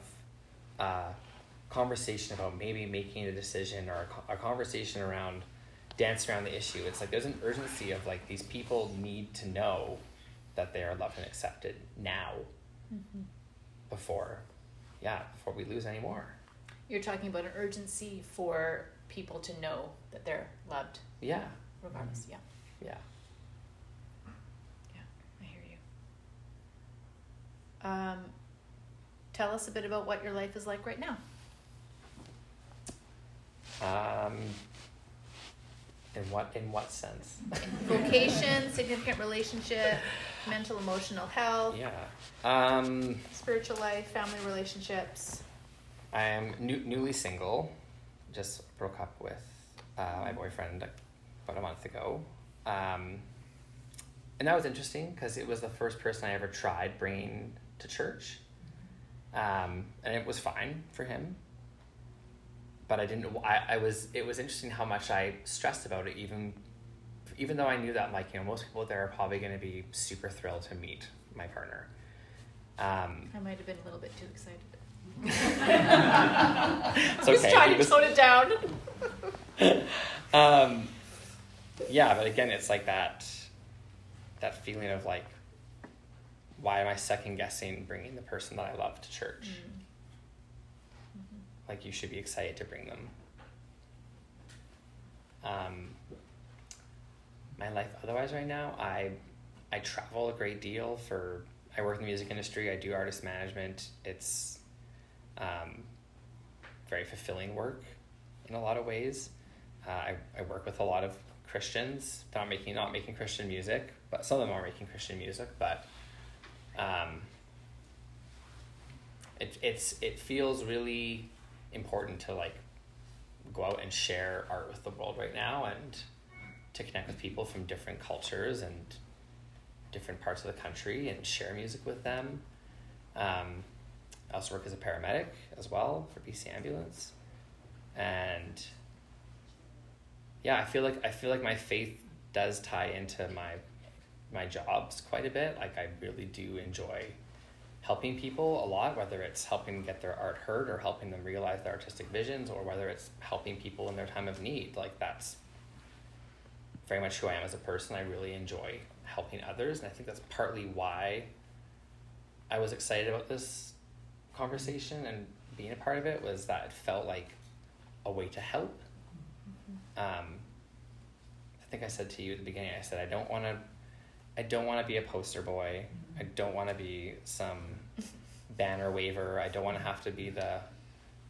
a conversation about maybe making a decision or a, a conversation around dance around the issue. It's like there's an urgency of like these people need to know that they are loved and accepted now Mhm. before, yeah, before we lose any more. You're talking about an urgency for people to know that they're loved, Yeah, regardless. Yeah. Yeah, yeah. I hear you. Um, tell us a bit about what your life is like right now. Um, in what in what sense? <laughs> Vocation, significant relationship, mental, emotional health, yeah. Um, spiritual life, family relationships. I am new, newly single. Just broke up with uh, my boyfriend about a month ago. Um, and that was interesting because it was the first person I ever tried bringing to church. Um, and it was fine for him. But I didn't. I, I was. It was interesting how much I stressed about it, even even though I knew that like you know most people there are probably going to be super thrilled to meet my partner. Um, I might have been a little bit too excited. <laughs> it's Just okay. trying He to tone it down. <laughs> um, yeah, but again, it's like that that feeling of like, why am I second guessing bringing the person that I love to church? Like you should be excited to bring them. Um, my life otherwise right now, I I travel a great deal for. I work in the music industry. I do artist management. It's um, very fulfilling work in a lot of ways. Uh, I, I work with a lot of Christians, not making not making Christian music, but some of them are making Christian music. But um, it it's it feels really important to like go out and share art with the world right now and to connect with people from different cultures and different parts of the country and share music with them. Um, I also work as a paramedic as well for BC Ambulance, and yeah, I feel like I feel like my faith does tie into my my jobs quite a bit. Like I really do enjoy helping people a lot, whether it's helping get their art heard or helping them realize their artistic visions, or whether it's helping people in their time of need. Like that's very much who I am as a person. I really enjoy helping others, and I think that's partly why I was excited about this conversation and being a part of it was that it felt like a way to help. Um, I think I said to you at the beginning. I said I don't want to. I don't want to be a poster boy. I don't want to be some banner waver. I don't want to have to be the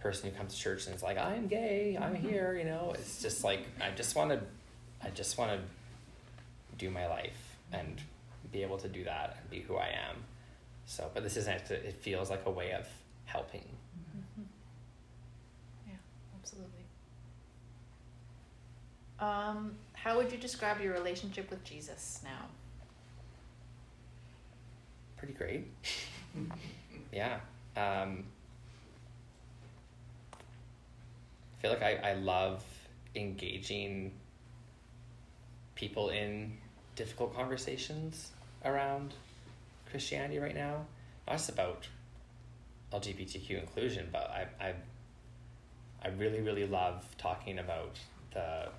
person who comes to church and is like, "I'm gay. I'm here." You know, it's just like I just want to. I just want to do my life and be able to do that and be who I am. So, but this isn't. It feels like a way of helping. Yeah, absolutely. Um, how would you describe your relationship with Jesus now? Pretty great. yeah. Um, I feel like I, I love engaging people in difficult conversations around Christianity right now. Not just about LGBTQ inclusion, but I, I, I really, really love talking about the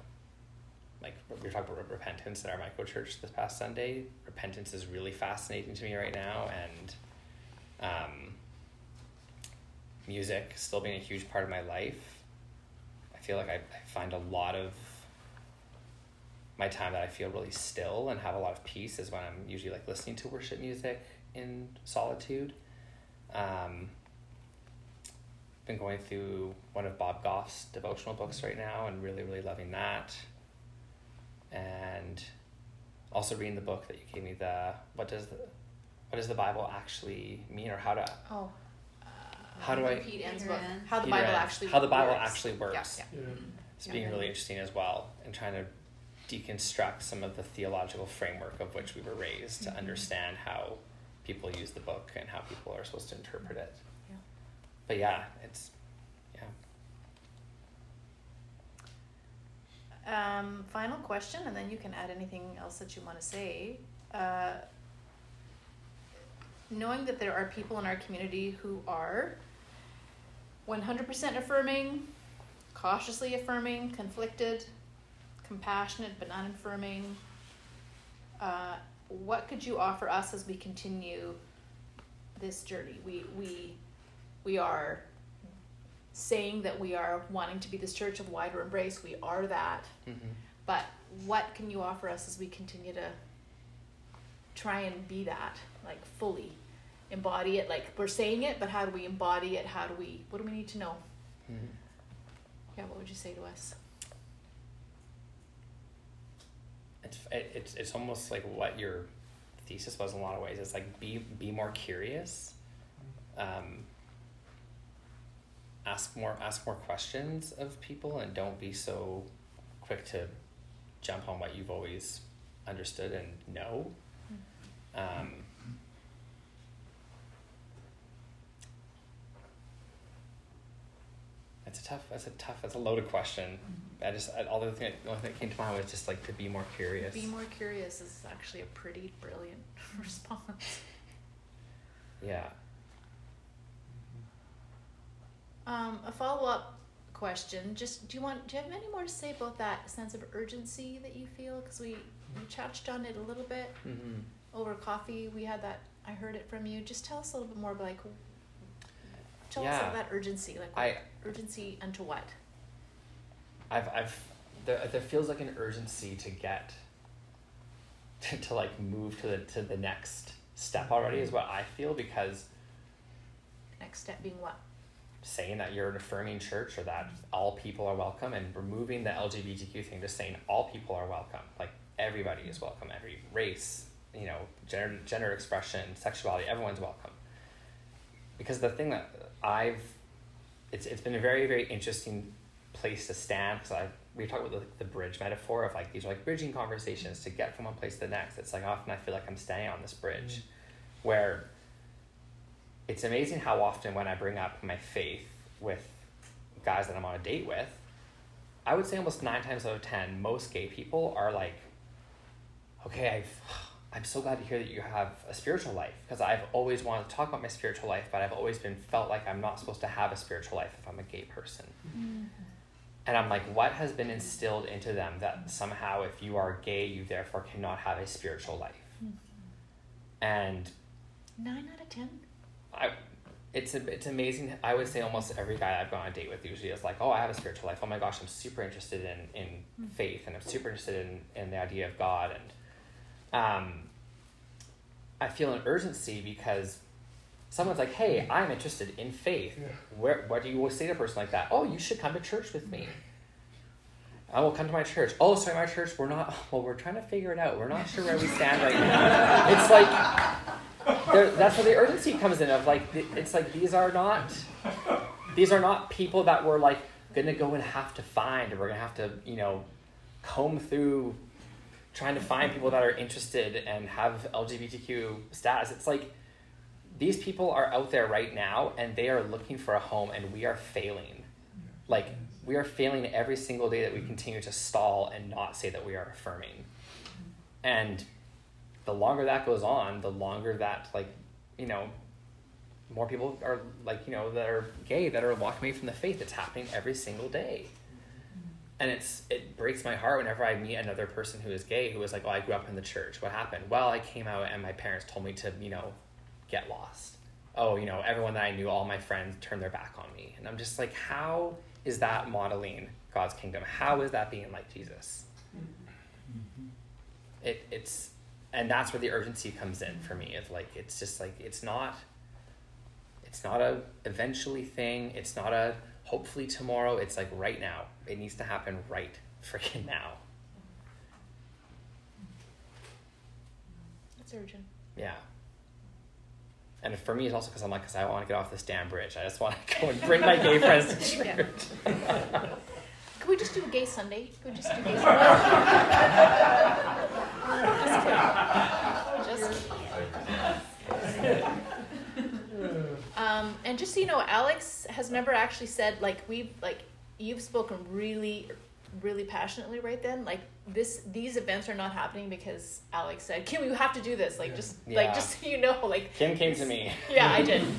like we were talking about repentance in our micro church this past Sunday. Repentance is really fascinating to me right now, and um, music still being a huge part of my life. I feel like I, I find a lot of my time that I feel really still and have a lot of peace is when I'm usually like listening to worship music in solitude. Um, I've been going through one of Bob Goff's devotional books right now and really, really loving that and also reading the book that you gave me the what does the what does the bible actually mean or how to Oh, How do I- Pete Enns's book. How the Peter Bible Enns, actually how the Bible works. actually works. Yeah, yeah. Yeah. It's being really interesting as well and trying to deconstruct some of the theological framework of which we were raised to Mhm. understand how people use the book and how people are supposed to interpret it. Yeah. But yeah, it's yeah. Um, final question, and then you can add anything else that you want to say. Uh, knowing that there are people in our community who are 100% affirming, cautiously affirming, conflicted, compassionate but unaffirming, uh, what could you offer us as we continue this journey? We, we, we are saying that we are wanting to be this church of wider embrace. We are that. Mm-hmm. But what can you offer us as we continue to try and be that, like fully embody it? Like we're saying it, but how do we embody it? How do we, what do we need to know? Mm-hmm. Yeah, what would you say to us? It's it, it's it's almost like what your thesis was in a lot of ways. It's like be be more curious. Um, ask more ask more questions of people and don't be so quick to jump on what you've always understood and know. Um, it's a tough. That's a tough. That's a loaded question. I just I, all the thing, the only thing that came to mind was just like to be more curious. Be more curious is actually a pretty brilliant <laughs> response. Yeah. Um, a follow up question. Just do you want? Do you have any more to say about that sense of urgency that you feel? Because we we touched on it a little bit Mm-hmm. over coffee. We had that. I heard it from you. Just tell us a little bit more. About, like, tell us about that urgency. Like I urgency unto what? I've I've there there feels like an urgency to get <laughs> to, to like move to the to the next step already is what I feel because Next step being what? Saying that you're an affirming church or that all people are welcome and removing the LGBTQ thing, just saying all people are welcome. Like everybody is welcome, every race, you know, gender, gender expression, sexuality, everyone's welcome. Because the thing that I've, it's, it's been a very, very interesting place to stand because I, we talk about the, the bridge metaphor of like, these are like bridging conversations to get from one place to the next. It's like often I feel like I'm standing on this bridge mm. where it's amazing how often when I bring up my faith with guys that I'm on a date with, I would say almost nine times out of ten, most gay people are like, okay, I've, <sighs> I'm so glad to hear that you have a spiritual life because I've always wanted to talk about my spiritual life, but I've always been felt like I'm not supposed to have a spiritual life if I'm a gay person. Mm-hmm. And I'm like, what has been instilled into them that somehow if you are gay, you therefore cannot have a spiritual life? Mm-hmm. And Nine out of ten. I, it's a, it's amazing. I would say almost every guy I've gone on a date with usually is like, oh, I have a spiritual life. Oh my gosh, I'm super interested in in faith, and I'm super interested in in the idea of God, and um, I feel an urgency because someone's like, hey, I'm interested in faith. Yeah. Where what do you say to a person like that? Oh, you should come to church with me. I will come to my church. Oh, sorry, my church. We're not. <laughs> Well, we're trying to figure it out. We're not sure where we stand right now. <laughs> It's like there, that's where the urgency comes in. Of like, it's like these are not, these are not people that we're like gonna go and have to find, or we're gonna have to, you know, comb through, trying to find people that are interested and have LGBTQ status. It's like these people are out there right now, and they are looking for a home, and we are failing. Like we are failing every single day that we continue to stall and not say that we are affirming. And the longer that goes on, the longer that like, you know, more people are like, you know, that are gay that are walking away from the faith. It's happening every single day. And it's it breaks my heart whenever I meet another person who is gay who is like, Oh, I grew up in the church. What happened? Well, I came out and my parents told me to, you know, get lost. Oh, you know, everyone that I knew, all my friends turned their back on me. And I'm just like, how is that modeling God's kingdom? How is that being like Jesus? Mm-hmm. It it's and that's where the urgency comes in for me. Of like it's just like it's not it's not a eventually thing. It's not a hopefully tomorrow. It's like right now. It needs to happen right freaking now. That's urgent. Yeah. And for me, it's also because I'm like, because I want to get off this damn bridge. I just want to go and bring my gay friends to <laughs> church. <laughs> Yeah. Can we just do a gay Sunday? Can we just do gay Sunday? <laughs> just kidding. Just <laughs> kidding. Um, and just so you know, Alex has never actually said like we've like you've spoken really, really passionately right then. Like this, these events are not happening because Alex said, "Kim, you have to do this." Like just Yeah. like just so you know, like Kim came to me. yeah, I did. <laughs>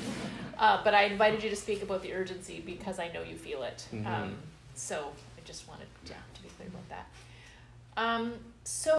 Uh, but I invited you to speak about the urgency because I know you feel it. Mhm. Um, so I just wanted yeah, to be clear about that. Um, so.